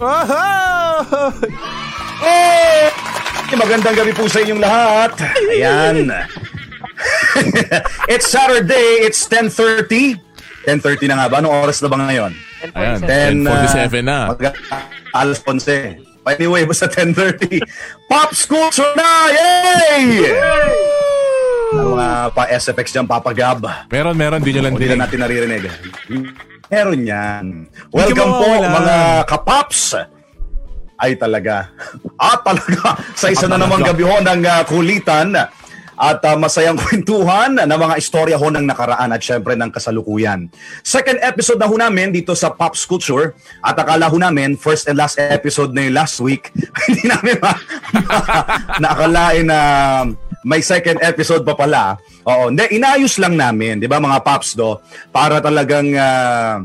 Oh! Eh! Magandang gabi po sa inyong lahat. Ayan. it's Saturday, it's 10.30. 10.30 na nga ba? Anong oras na ba ngayon? Ayan, 10.47 na. Mag alas 11. Anyway, basta 10.30. Pop Culture na! Yay! Ang mga pa-SFX dyan, papagab. Meron, meron. Di nyo lang Hindi dinig. na natin naririnig. Meron yan. Welcome po mga kapaps. Ay talaga. Ah, talaga. Sa isa na namang gabi ho ng ah, kulitan at ah, masayang kwentuhan ng mga istorya ho ng nakaraan at syempre ng kasalukuyan. Second episode na ho namin dito sa Pops Culture at akala ho namin first and last episode na yung last week. Hindi namin ma- naakalain na may second episode pa pala. Oo, hindi, inayos lang namin, di ba mga Pops do, para talagang ah,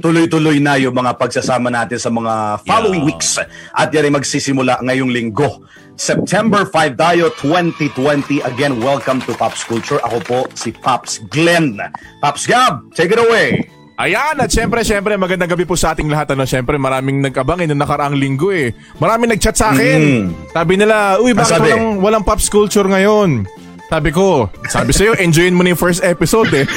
tuloy-tuloy na yung mga pagsasama natin sa mga following Yeah. weeks. At yan ay magsisimula ngayong linggo. September 5 tayo, 2020. Again, welcome to Pops Culture. Ako po si Pops Glenn. Pops Gab, take it away. Ayan, at syempre, syempre, magandang gabi po sa ating lahat. Ano, syempre, maraming nag-abang eh, nung nakaraang linggo eh. Maraming nag-chat sa akin. Mm. Sabi nila, uy, bakit sabi? walang, walang pops culture ngayon? Sabi ko, sabi sa'yo, enjoyin mo na yung first episode eh.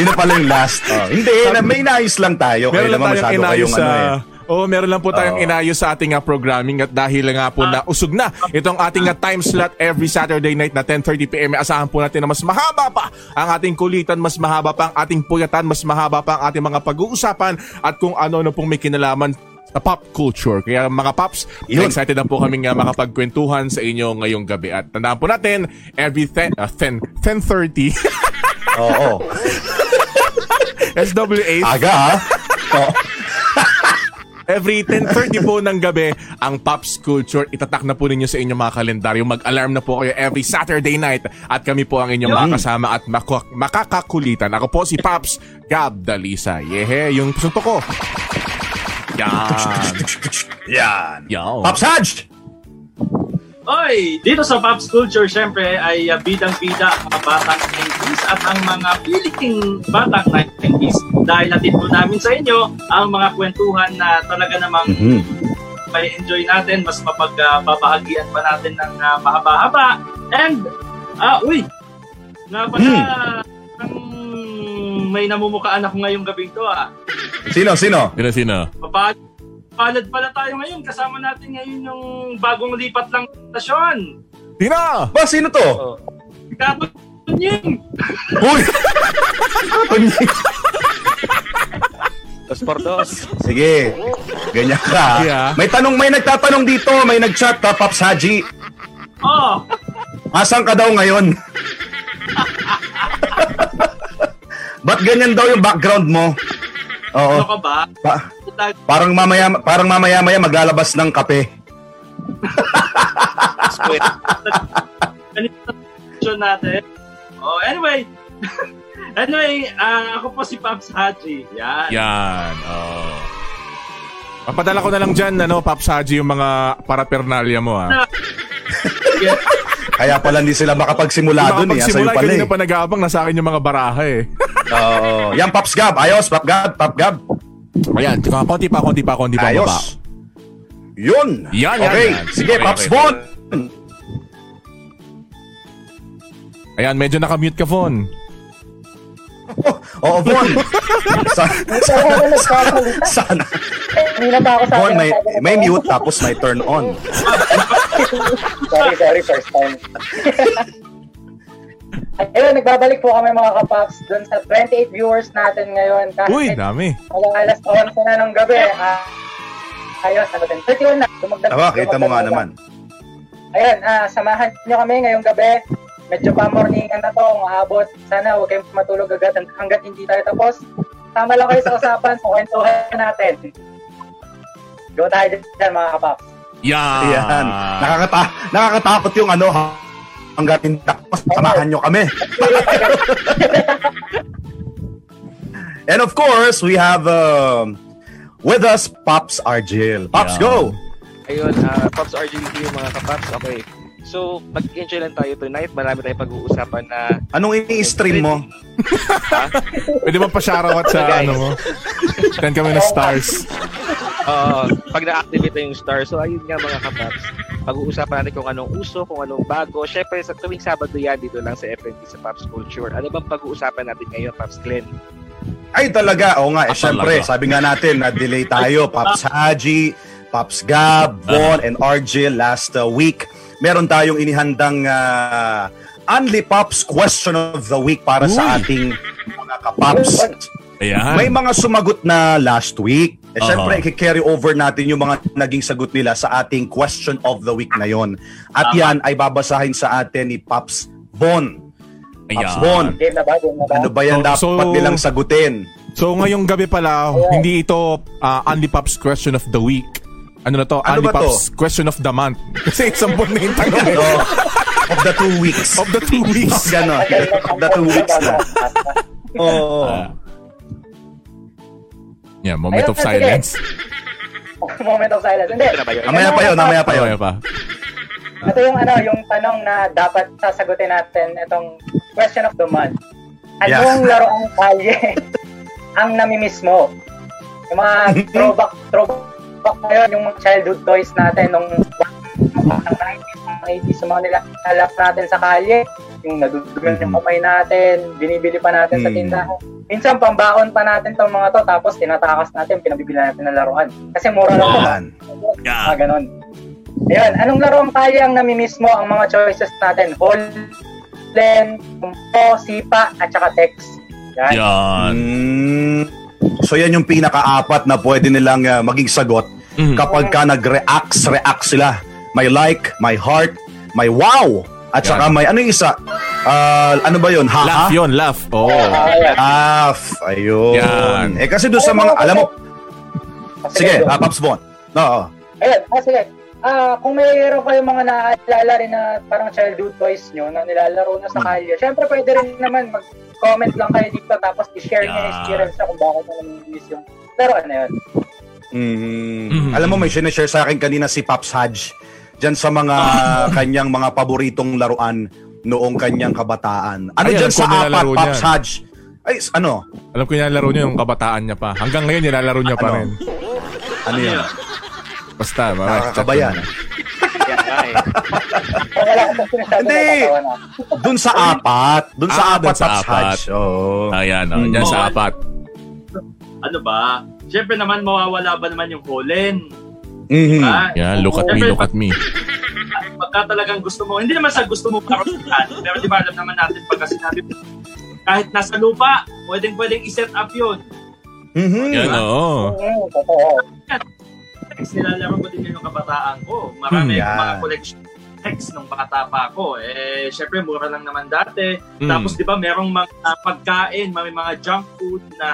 Yun na pala yung last. Oh, hindi, na, may inayos lang tayo. Kaya lang masyado kayong ano eh. Oo, meron lang po tayong Oo. inayos sa ating ah, programming at dahil nga po na usog na itong ating ah, time slot every Saturday night na 10.30pm, eh, asahan po natin na mas mahaba pa ang ating kulitan, mas mahaba pa ang ating puyatan, mas mahaba pa ang ating mga pag-uusapan at kung ano-ano pong may kinalaman sa pop culture. Kaya mga pops, Yun. excited na po kami nga makapagkwentuhan sa inyo ngayong gabi. At tandaan po natin, every 10, uh, 10, 10.30 Oo. SWA Aga ha? Oo. Every 10.30 po ng gabi, ang Pops Culture, itatak na po ninyo sa inyong mga kalendaryo. Mag-alarm na po kayo every Saturday night at kami po ang inyong mga kasama at maku- makakakulitan. Ako po si Pops Gab Dalisa. Yehe, yung sunto ko. Yan. Yan. Yan. Pops Haj! Oy, dito sa Pops Culture, syempre, ay uh, bidang-bida ang mga batang 90s at ang mga Philippine batang 90s. Dahil natin po namin sa inyo ang mga kwentuhan na talaga namang Mhm. may enjoy natin, mas mapagbabahagian pa natin ng uh, mahaba-haba. And, ah, uy, nga pala, ang may namumukaan ako ngayong gabing to ah. Sino, sino? Sino, sino? Papalad, papalad pala tayo ngayon. Kasama natin ngayon yung bagong lipat lang stasyon. Sino? Ba, sino to? Katunying! Uy! Dos por dos. Sige. Ganyan ka. Sige, ah. May tanong, may nagtatanong dito, may nagchat ka, Pops Haji. Oh, Asan ka daw ngayon? Ba't ganyan daw yung background mo? Oo. ano ka ba? Pa- parang mamaya parang mamaya maya maglalabas ng kape. Squid. Na natin. Oh, anyway. anyway, ah, ako po si Pops Haji. Yan. Yan. Oh. Papadala ko na lang dyan, ano, Pops Haji, yung mga parapernalya mo, ha? Sige. Kaya pala hindi sila makapagsimula doon eh. Sa'yo Pagsimula, pala kanina eh. pa nag-aabang, nasa akin yung mga baraha, eh. Oo. Yan, Pops Gab. Ayos, Pop Gab, Pop Gab. Ayan, konti pa, konti pa, konti pa, baba. Ayos. Yun. Yan, yan, Okay, yan. sige, Okay, Pops okay. Bon. Ayan, medyo nakamute ka, Von. Oo, nagkakalita. sana. Kanina pa ako sa Bon, may, may mute tapos may turn on. Sorry, sorry, first time. Ayun, nagbabalik po kami mga kapaps dun sa 28 viewers natin ngayon. Kahit Uy, dami. Mga alas 11 na ng gabi. Ah, ayos, ano din. 31 na. Dumagdag, Aba, kita mo nga naman. Ayun, ah, samahan nyo kami ngayong gabi. Medyo pa morningan na to, maabot. Sana huwag kayong matulog agad hang- hanggat hindi tayo tapos. Tama lang kayo sa usapan, sa kwentuhan natin. Go tayo dyan mga kapaps. Yan. Ayan. Nakakata nakakatakot yung ano ha. Hanggat hindi tapos, samahan nyo kami. And of course, we have um, with us Pops Argil. Pops, Yeah. go! Ayun, ah, Pops RGT yung mga kapaps. Okay. So, mag-enjoy lang tayo tonight. Marami tayong pag-uusapan na Anong i-stream mo? Pwede ba pa shoutout sa Guys. ano mo? Send kami ng stars. Oo, pag na-activate na yung star. So, ayun nga mga kapaps. Pag-uusapan natin kung anong uso, kung anong bago. Siyempre, sa tuwing Sabado yan, dito lang sa FNT sa Pops Culture. Ano bang pag-uusapan natin ngayon, Pops Glenn? Ay talaga, oo nga. Eh, Ah, syempre, talaga. sabi nga natin, na-delay tayo. Pops Haji, Pops Gab, Von, and RJ last uh, week. Meron tayong inihandang uh, Only Pops Question of the Week para sa Uy. ating mga kapaps. Ayan. May mga sumagot na last week. Eh, Aha. syempre, i-carry over natin yung mga naging sagot nila sa ating Question of the Week na yon. At Tama. yan ay babasahin sa atin ni Pops Von. Pops Ayan. Ba? ano ba yan So- dapat so- nilang sagutin? So ngayong gabi pala, hindi ito uh, Andy Pops question of the week. Ano na to? Ano Andy ba to? Pops question of the month. Kasi isang buwan na yung tanong eh. So, of the two weeks. Of the two weeks. Ganon. Of the two weeks na. Oo. Ah. yeah, moment Ayun, of silence. Moment of silence. Hindi. Mamaya pa yun, mamaya pa yun. Mamaya pa. Ito yung ano, yung tanong na dapat sasagutin natin itong question of the month. Anong laro ang kalye ang namimiss mo? Yung mga throwback, throwback na yun, yung mga childhood toys natin nung ng 90s, mga 80s, yung mga nilalap natin sa kalye, yung nadudugan yung Mhm. kamay natin, binibili pa natin sa Mhm. tindahan. Minsan, pambaon pa natin tong mga to, tapos tinatakas natin, pinabibili natin ng laruan. Kasi mura lang to. Yan. Mga ganon. Ayun, anong laro ang kaya ang namimiss mo ang mga choices natin? Holden, Kumpo, Sipa, at saka Tex. Yan. Yan. Mm, so yan yung pinaka-apat na pwede nilang uh, maging sagot Mhm. kapag ka nag-react, react sila. May like, may heart, may wow, at saka may ano yung isa? Ah, ano ba yun? Ha? Laugh yun, laugh. Oh. Ayan. Laugh. Ayun. Yan. Eh kasi doon sa mga, alam mo, sige, go. ah, Paps Bon. Oo. Ayun, ah, sige. Ah, kung mayroon kayong mga naalala rin na parang childhood toys nyo na nilalaro na sa kalye, syempre pwede rin naman mag-comment lang kayo dito tapos i-share nyo yung Yeah. experience na kung bakit na namimiss yung laruan na yun. Mhm. Mhm. Alam mo, may sinishare sa akin kanina si Pops Haj dyan sa mga kanyang mga paboritong laruan noong kanyang kabataan. Ano Ay, dyan sa apat, Pops niyan. Haj? Ay, ano? Alam ko nilalaro niya yung kabataan niya pa. Hanggang ngayon nilalaro niya pa Ano? rin. Ano yan? Basta, mamaya. Nakakabayan. Nga eh. Wala sinasabi Hindi. Doon sa apat. Doon sa Ah, apat, sa apat. Oo. Ayan, oh, Oo. sa apat. Ano ba? Siyempre naman mawawala ba naman yung Holden? Mhm. Ah, Yan, look at me, look at me. pagka talagang gusto mo, hindi naman sa gusto mo para pero di ba alam naman natin pagka sinabi mo, kahit nasa lupa, pwedeng pwedeng i-set up yun. Mhm. Yan, oo. Mm, Text, nilalaro ko din yun yung kabataan ko. Marami Hmm, yan. mga collection text nung bata pa ako. Eh, syempre, mura lang naman dati. Mm. Tapos, di ba, merong mga pagkain, may mga junk food na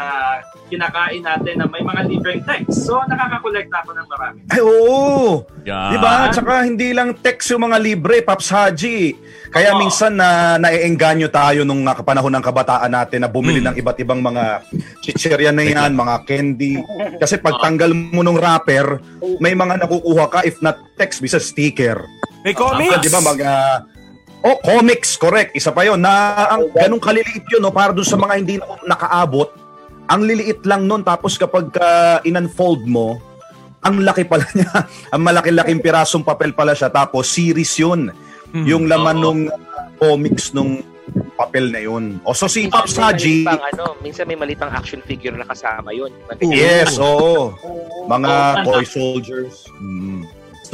kinakain natin na may mga libreng text. So, nakaka-collect ako ng marami. Ay, oo. Yan. Di ba? Tsaka hindi lang text yung mga libre, Paps Haji. Kaya Oo. minsan na naiengganyo tayo nung uh, panahon ng kabataan natin na bumili Mm. ng iba't ibang mga chichirya na yan, mga candy. Kasi pagtanggal mo nung wrapper, may mga nakukuha ka if not text, bisa sticker. May Ah, comics! di ba? Mag, ah, oh, comics, correct. Isa pa yon na ang ganung kaliliit yun, no, para doon sa mga hindi na, nakaabot. Ang liliit lang nun, tapos kapag ka in-unfold mo, ang laki pala niya. ang malaki-laking pirasong papel pala siya. Tapos series yun. Mm. Yung laman Oo. nung comics nung papel na yun. O so si maliit pang, ano, minsan may malitang action figure na kasama yun. yes, oo. Mga Oo. toy soldiers. Mm.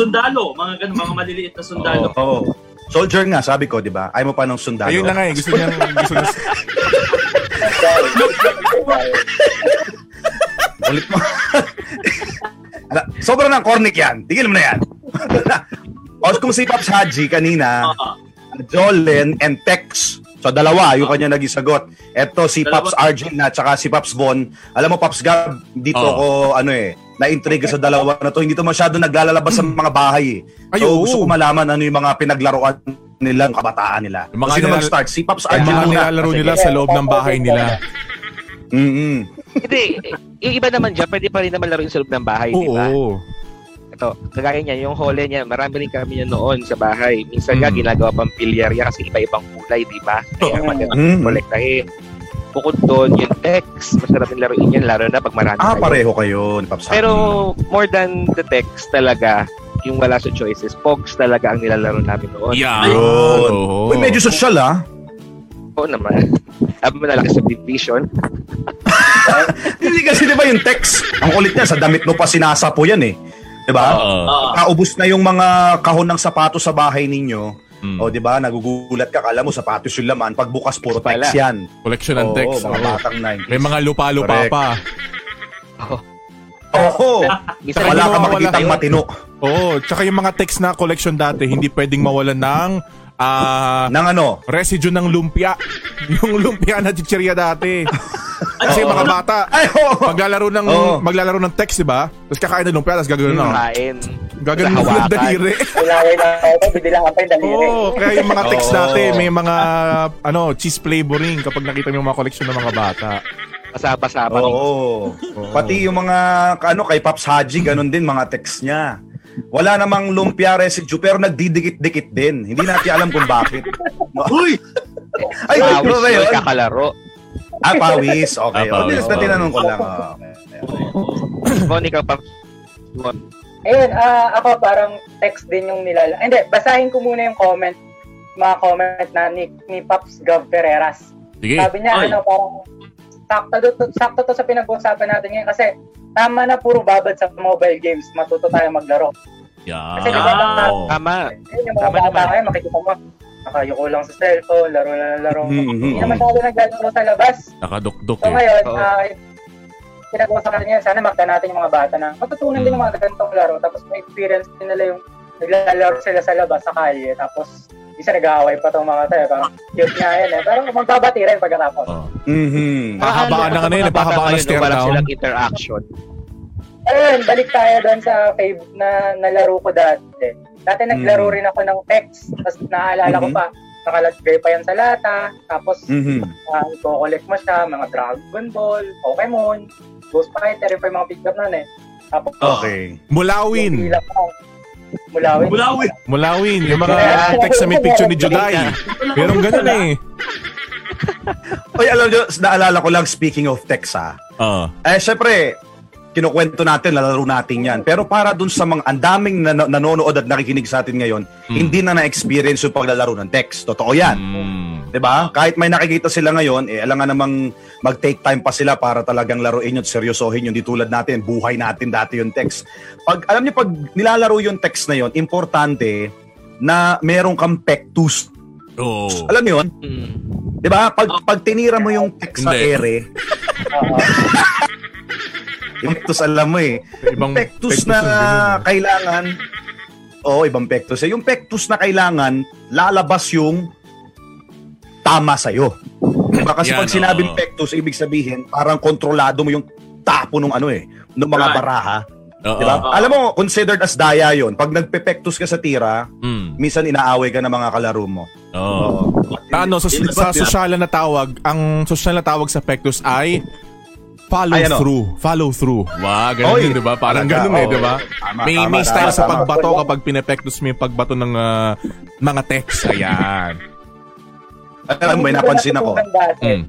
Sundalo, mga ganun, mga maliliit na sundalo. Oo. Soldier nga, sabi ko, di ba? Ayaw mo pa ng sundalo. Ayun na nga eh. Gusto niya, gusto niya. Ulit mo. Ala, Sobrang ng cornic yan. Tigil mo na yan. o kung si Pops Haji kanina, Oo. Jolen and Tex. So dalawa, yung kanya naging sagot. Ito si Dalawa. Pops Arjun na tsaka si Pops Von. Alam mo Pops Gab, dito Oo. ako ano eh, na-intrigue sa dalawa na to. Hindi to masyado naglalabas sa mga bahay eh. Ay, So oo. gusto ko malaman ano yung mga pinaglaruan nilang kabataan nila. Yung mga Sino nilal- mag-start? Si Pops Yung Arjun mga muna. nilalaro nila sa loob ng bahay nila. Mm-mm. Hindi, yung iba naman dyan, pwede pa rin naman laro yung sa loob ng bahay, di ba? Oo. ito, kagaya niya, yung hole niya, marami rin kami yan noon sa bahay. Minsan nga, Mm. ginagawa pang bilyarya kasi iba-ibang kulay, di ba? Kaya Mm. maganda Mm. kolektahin. Bukod doon, yung text, masarap din laruin yan, lalo na pag marami Ah, kayo. pareho kayo ni Paps Haji. Pero more than the text talaga, yung wala sa choices, Pogs talaga ang nilalaro namin noon. Yan. Yun. Oo. Uy, medyo social ah. Oo naman. Sabi mo na lang sa division. Hindi kasi di ba yung text, ang kulit niya, sa damit mo pa sinasapo yan eh. Di ba? Oo. Kaubos na yung mga kahon ng sapatos sa bahay ninyo. Mm. O di ba, nagugulat ka, kala mo sapatos yung laman, pagbukas puro Pala. text yan. Collection ng Oo, text. mga oo. batang 90s. May mga lupa-lupa Correct. pa. Oo. Minsan Wala ka makikitang matino. Oo, tsaka yung mga text na collection dati, hindi pwedeng mawalan ng ah Nang ano? residue ng lumpia. yung lumpia na chichirya dati. Kasi mga bata, Ay, oo. maglalaro ng Oo. maglalaro ng text, 'di ba? Tapos kakain ng lumpia, tapos gagawin na. kain. Gagawin Sa ng daliri. Ilaway na ako, bibilang ka pa yung daliri. Oo, kaya yung mga text dati, may mga ano, cheese flavoring kapag nakita mo yung mga collection ng mga bata. Pasapa-sapa. Oo. Pati yung mga, ano, kay Paps Haji, ganun din mga text niya. Wala namang lumpia residue, pero nagdidikit-dikit din. Hindi natin alam kung bakit. Uy! Ay, Pawis ano ba yun? kakalaro. Ah, pawis. Okay. Ah, pawis. Oh, na tinanong ko lang. Oh, okay. okay. Monica pa. Ayun, ah, ako parang text din yung nilala. Hindi, basahin ko muna yung comment, mga comment na ni, ni Pops Gov Ferreras. Sige. Sabi niya, Ay. ano, parang sakto to, sakto to sa pinag-uusapan natin ngayon kasi tama na puro babad sa mobile games, matuto tayo maglaro. Yan. Kasi diba. Oo. Tama. Ayun, yung mga Tama bata ngayon, makikita mo, nakayuko lang sa cellphone, laro na laro. Mhm. Hindi naman tayo naglalaro sa labas. Nakadukduk So eh. ngayon, Oo. ah, pinag-uusapan natin yan, sana magda natin yung mga bata na matutunan din yung mga ganitong laro, tapos may experience din nila yung naglalaro sila sa labas, sa kalye, tapos isa nag-aaway pa tong mga tayo, parang cute nga yan eh, pero magbabati rin pagkatapos. Oo. Mhm. Pahabaan na nga na yun, pahabaan na stare down. silang interaction. Ayun, balik tayo doon sa fave na nalaro ko dati. Dati naglaro Mm. rin ako ng text, tapos naaalala ko Mhm. pa, nakalagay pa yan sa lata, tapos Mhm. uh, i-collect mo siya, mga Dragon Ball, Pokemon, Ghost Fighter, yung mga pick up nun eh. Tapos, Okay. Mulawin. mulawin. Mulawin! Mulawin. Yung mga text na may picture ni Juday. Meron ganun eh. Oy, alam nyo, naalala ko lang, speaking of text ha. Oo. Eh, syempre, kinukwento natin, lalaro natin yan. Pero para dun sa mga, ang daming nan- nanonood at nakikinig sa atin ngayon, Hmm. hindi na na-experience yung paglalaro ng text. Totoo yan. Mm. 'Di ba? Kahit may nakikita sila ngayon, eh alam nga namang mag-take time pa sila para talagang laruin yun, seryosohin yun. Di tulad natin, buhay natin dati yung text. Pag alam niyo pag nilalaro yung text na yun, importante na meron kang pectus. Oo. Alam niyo yun? Mm. 'Di ba? Pag pag tinira mo yung text sa ere, pectus alam mo eh. Ibang Yung pectus pectus na yung eh. kailangan Oo, ibang pectus. Yung pectus na kailangan, lalabas yung tama sa'yo. Diba? Kasi Yan, pag sinabing oo. pectus, ibig sabihin, parang kontrolado mo yung tapo ng ano eh, ng mga Right. baraha. Oo. Diba? Oo. Alam mo, considered as daya yon Pag nagpe-pectus ka sa tira, Mm. minsan inaaway ka ng mga kalaro mo. Oo. Ano, sa, sa sosyalan na tawag, ang sosyal na tawag sa Pectus ay follow Ay, ano? through. Follow through. Wow, ganun Oy, yun, di ba? Parang talaga, ganun eh, oo. di ba? Tama, May, tama, may style tama, sa tama. pagbato kapag pinepectus mo yung pagbato ng ah, mga text. Ayan. Alam mo, may napansin ako. Mm.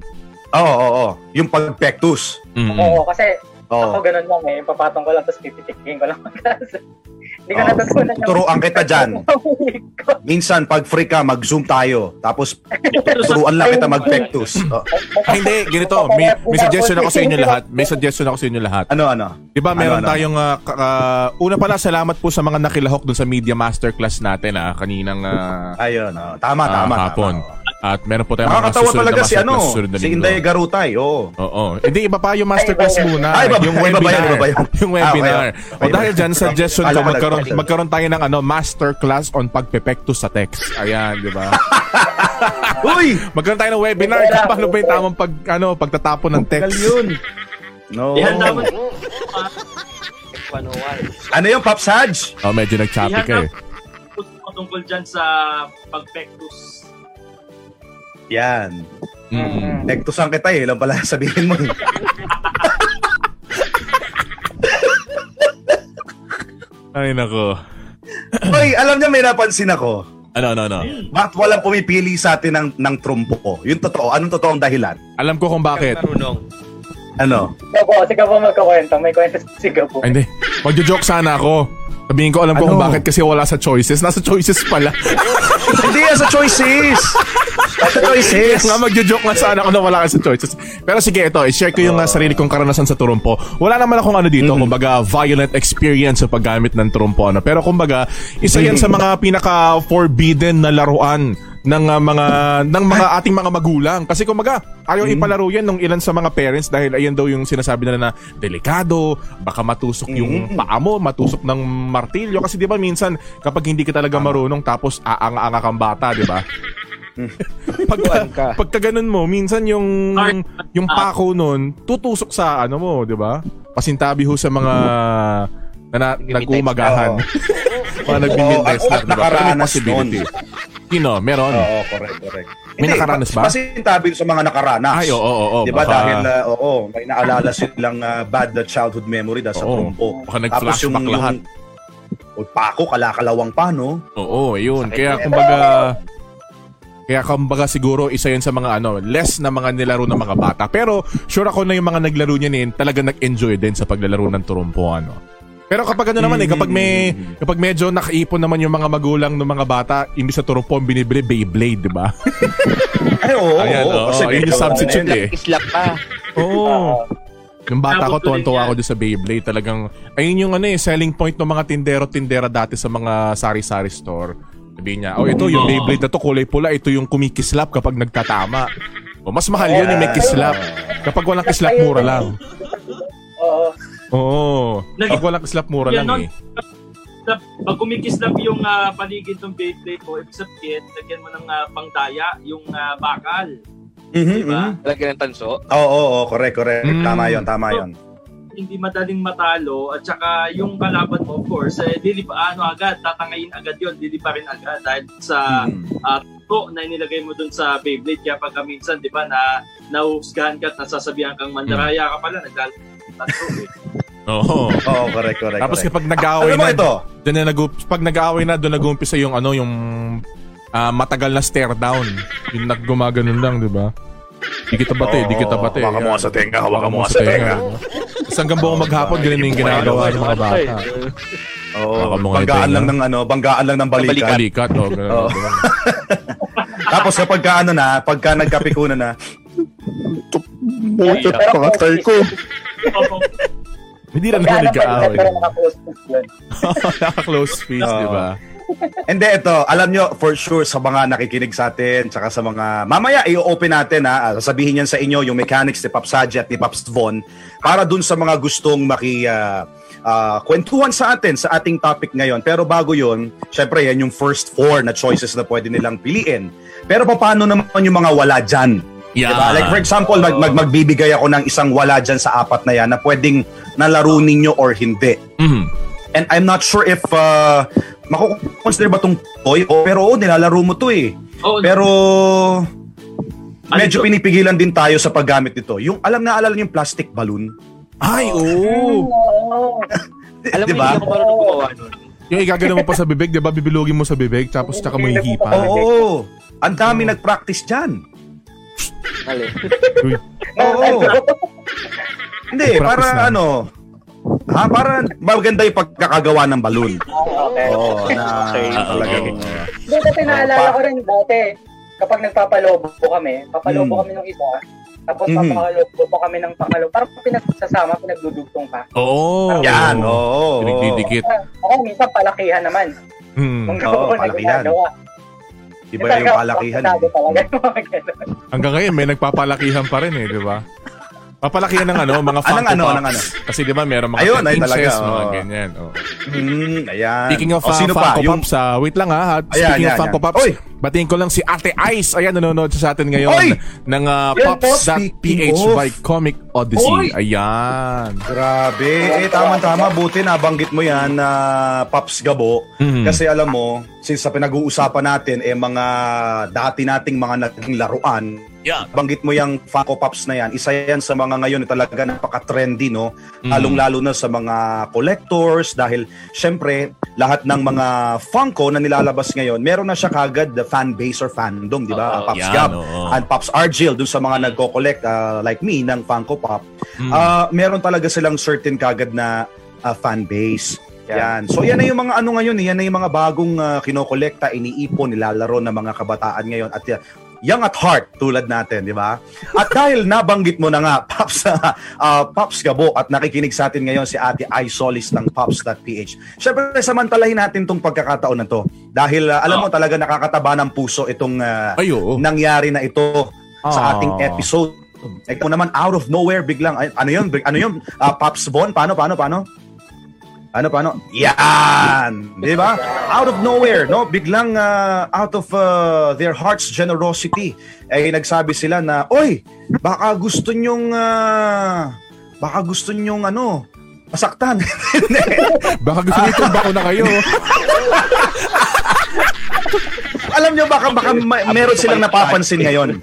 Oo, oo, oo. Yung pag-pectus. Mm. Oo, kasi Oo. ako ganun lang eh, papatong ko lang, tapos pipitikin ko lang. Hindi ko Oo. natutunan yung... Turuan kita dyan. Minsan, pag free ka, mag-zoom tayo. Tapos, turuan lang kita mag-pectus. Oh. Ay, hindi, ganito. May, may suggestion ako sa inyo lahat. May suggestion ako sa inyo lahat. Ano, ano? Di ba meron Ano, ano? tayong ka- ah, una pala salamat po sa mga nakilahok dun sa media masterclass natin ah kaninang ah, Ayun, oh. tama, tama, hapon. tama. At meron po tayong mga Nakakatawa susunod talaga na si ano, masterclass susunod na si linggo. Inday Garutay, oo. Oo. Hindi, iba pa yung masterclass Ay, iba yun. muna. Ah, iba ba- yung iba ba webinar. yun, iba ba yun? Yung Ah, webinar. okay, okay. o dahil dyan, suggestion Alam ko, magkaroon, magkaroon tayo ng ano, masterclass on pagpepektus sa text. Ayan, di ba? Uy! magkaroon tayo ng webinar kung paano ba yung tamang pag, ano, pagtatapon ng Tagal text. yun. No. Ihanda mo. Ano yung Pops Haj? Oh, medyo nag-choppy ka eh. tungkol dyan sa pag-pectus. Yan. Mm. Pectusan kita eh. Lang pala sabihin mo. eh. Ay, nako. Hoy, alam niyo may napansin ako. Ano, ano, ano? Bakit walang pumipili sa atin ng, ng trumpo? Yung totoo. Anong totoong dahilan? Alam ko kung bakit. Marunong. Ano? Ikaw po, sige po magkakwento. May kwento si Gabo. Ay, hindi. Magjo-joke sana ako. Sabihin ko, alam ko Ano? kung bakit kasi wala sa choices. Nasa choices pala. Hindi yan sa choices! Sa choices! nga, magjo-joke nga sana ako na wala ka sa choices. Pero sige, ito, i-share ko yung uh, sarili kong karanasan sa turumpo. Wala naman akong ano dito, kumbaga, violent experience sa paggamit ng turumpo. Ano. Pero kumbaga, isa yan sa mga pinaka-forbidden na laruan ng uh, mga ng mga ating mga magulang. Kasi kumbaga ayaw ipalaro yan ng ilan sa mga parents dahil ayan daw yung sinasabi nila na delikado baka matusok yung paa mo matusok ng martilyo. Kasi di ba minsan kapag hindi ka talaga marunong tapos aanga-anga kang bata di ba? Pagka, ka. pagka ganun mo, minsan yung yung pako nun, tutusok sa ano mo, di ba? Pasintabi ho sa mga na, na nagumagahan. mga nagbibig Oo, tester, at di ba? Pero may possibility. Sino? Meron? Oo, correct, correct. May nakaranas ba? Kasi tabi sa mga nakaranas. Ay, oo, oo, oo. Di ba Baka- dahil, uh, oo, may naalala silang uh, bad childhood memory dahil sa Oo. trumpo. Baka nag-flashback lahat. o, pako, kalakalawang pa, no? Oo, yun. Sakit Kaya yan. kumbaga kaya kumbaga siguro isa yan sa mga ano, less na mga nilaro ng mga bata. Pero sure ako na yung mga naglaro niya din talaga nag-enjoy din sa paglalaro ng turumpo ano. Pero kapag ano naman eh, kapag may kapag medyo nakaipon naman yung mga magulang ng mga bata, imbis sa turumpo ang binibili Beyblade, di ba? Ay, oo, Ayan, oo. kasi Yun yung substitute eh. Islap pa. Oo. Yung bata ko, tuwan-tuwa ako doon sa Beyblade. Talagang, ayun yung ano eh, selling point ng mga tindero-tindera dati sa mga sari-sari store. Sabihin niya, oh ito yung Oo. Beyblade na to, kulay pula, ito yung kumikislap kapag nagtatama. O, mas mahal yun yung may kislap. Kapag walang kislap, mura lang. Oo. Oo. Nag- Kapag walang kislap, mura Yan, lang no? eh. Pag pag kumikislap yung ah, paligid ng Beyblade mo, ibig sabihin, lagyan mo ng ah, pangdaya, yung ah, bakal. Mhm, Di ba? mhm. Lagyan ng tanso. Oo, oo, oo, correct, correct. Mm. Tama yon, tama yon. Hindi madaling matalo at saka yung kalaban mo, of course, eh, lilip, ano agad, tatangayin agad yon lilipa rin agad dahil sa Mm. uh, na inilagay mo dun sa Beyblade. Kaya pagka minsan, di ba, na nahuhusgahan ka at nasasabihan kang mandaraya ka pala, naglalaro eh. Oo. Oo, correct, correct. Tapos correct. kapag nag-aaway mo na, ito? doon na nag pag nag-aaway na, doon nag-uumpisa yung ano, yung ah, matagal na stare down. Yung naggumaganon lang, di ba? Di kita bate, di kita bate. Hawakan mo nga sa tenga, hawakan mo nga sa tenga. Tapos hanggang buong maghapon, ganun yung ginagawa ng mga bata. Oo, Baka mo nga banggaan lang ng ano, banggaan lang ng balikat. Balikat, o. ganun, ganun. Tapos kapag ka, ano na, pagka nagkapikunan na, Butit pangatay ko. Hindi na naman nag-aaway. Naka-close face, di ba? Hindi, ito, alam nyo, for sure, sa mga nakikinig sa atin, tsaka sa mga, mamaya, i-open natin, ha, sasabihin yan sa inyo, yung mechanics ni Pops Haji at ni Pops Von, para dun sa mga gustong maki, ah, ah, kwentuhan sa atin, sa ating topic ngayon. Pero bago yon syempre, yan yung first four na choices na pwede nilang piliin. Pero paano naman yung mga wala dyan? Yeah. Diba? Like for example, mag, mag, magbibigay ako ng isang wala dyan sa apat na yan na pwedeng nalaro ninyo or hindi. Mhm. And I'm not sure if uh, makukonsider ba tong toy o pero oo, nilalaro mo to eh. Oh, Pero medyo pinipigilan din tayo sa paggamit nito. Yung alam na alala yung plastic balloon. Ay, oo. Oo. Alam mo, Di ba? hindi ako marunong gumawa nun. Yung igagano mo pa sa bibig, di ba? Bibilugin mo sa bibig, tapos tsaka mo hihipa. Oo. Ang dami nag-practice dyan. Uy, Oo. Hindi, Practice para na. ano, ha, para maganda yung pagkakagawa ng balloon. Okay. Oo, na Okay. talagang Hindi kasi naalala ko rin dati, kapag nagpapalobo kami, papalobo Mm. kami ng isa, tapos Mhm. papalobo pa kami ng pangalo. Parang pinagsasama, pinagdudugtong pa. Oo. yan, oo. oo. Pinagdidikit. Ako minsan palakihan naman. Hmm. Kung Oo, na palakihan. ginagawa. Iba yung palakihan. Eh. talaga. Hanggang ngayon, may nagpapalakihan pa rin eh, di ba? Papalakihan ng ano, mga Funko Anong ano, Pops. anong ano? Kasi di ba, meron mga Ayun, 10 ay inches, talaga, mga oo. ganyan. Oh. Hmm, ayan. Speaking of O, uh, sino pa? Funko Yung- Pops, ah, wait lang ha. Ayan, Speaking yan, of Funko. Pops, Oy! batiin ko lang si Ate Ice. Ayan, nanonood siya sa atin ngayon Oy! ng uh, Pops.ph by Comic Odyssey. Oy! Ayan. Grabe. Eh, tama-tama. Buti nabanggit mo yan na Pops Gabo. Mhm. Kasi alam mo, since sa pinag-uusapan natin eh mga dati nating mga naging laruan, Yeah. banggit mo yung Funko Pops na yan, isa yan sa mga ngayon na talaga napaka-trendy, no? Mm. Lalong-lalo na sa mga collectors dahil syempre lahat ng mga Funko na nilalabas ngayon, meron na siya kagad the fan base or fandom, di ba? Oo, Pops yan, Gab oo. and Pops Argil dun sa mga nagko-collect uh, like me ng Funko Pop. Mm. Ah, meron talaga silang certain kagad na uh, fan base. Yan. So yan na yung mga ano ngayon, eh, yan na yung mga bagong uh, kinokolekta, iniipon, nilalaro ng mga kabataan ngayon at uh, young at heart tulad natin, di ba? At dahil nabanggit mo na nga Pops uh, uh, Pops Gabo at nakikinig sa atin ngayon si Ate Isolis ng Pops.ph. Syempre samantalahin natin tong pagkakataon na to dahil uh, alam mo talaga nakakataba ng puso itong uh, Ay, oo. nangyari na ito sa Ah. ating episode. Kung naman out of nowhere biglang ay, ano yun? Ano yun? Ah, Pops Bon, paano paano paano? Ano paano? Yan, 'di ba? Out of nowhere, no? Biglang ah, out of ah, their heart's generosity ay nagsabi sila na, "Oy, baka gusto nyong ah, baka gusto nyong ano, masaktan." Baka gusto niyo tumba ko na kayo. Alam nyo, baka, baka ma- meron silang napapansin ngayon.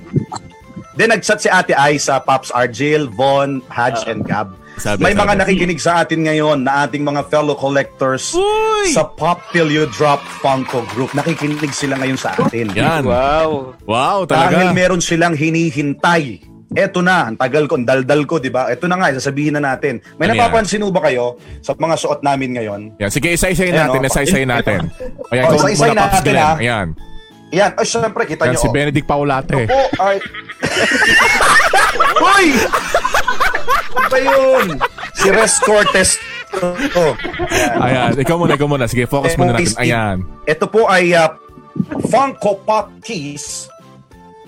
Then nag-chat si Ate Ai sa Pops Argil, Von, Hadj, and Gab. Sabi, May mga sabi. nakikinig sa atin ngayon na ating mga fellow collectors Uy! sa Pop Till You Drop Funko Group. Nakikinig sila ngayon sa atin. Yan. Wow. Wow, Dahil talaga. meron silang hinihintay. Eto na, ang tagal ko, ang daldal ko, di ba? Eto na nga, sasabihin na natin. May Ano napapansin mo ba kayo sa mga suot namin ngayon? Yan, sige, isa-isayin natin, oh. isa-isayin natin. Ayan, Oh, isa-isayin natin, Glenn. ah. Ayan. Yan, ay syempre, kita Yan, nyo. si oh. Benedict Paulate. po ay... Hoy! Ano ba yun? Si Res Cortez. Oh. Ayan, ikaw muna, ikaw muna. Sige, focus muna natin. Ayan. Ito po ay uh, Funko Pop keys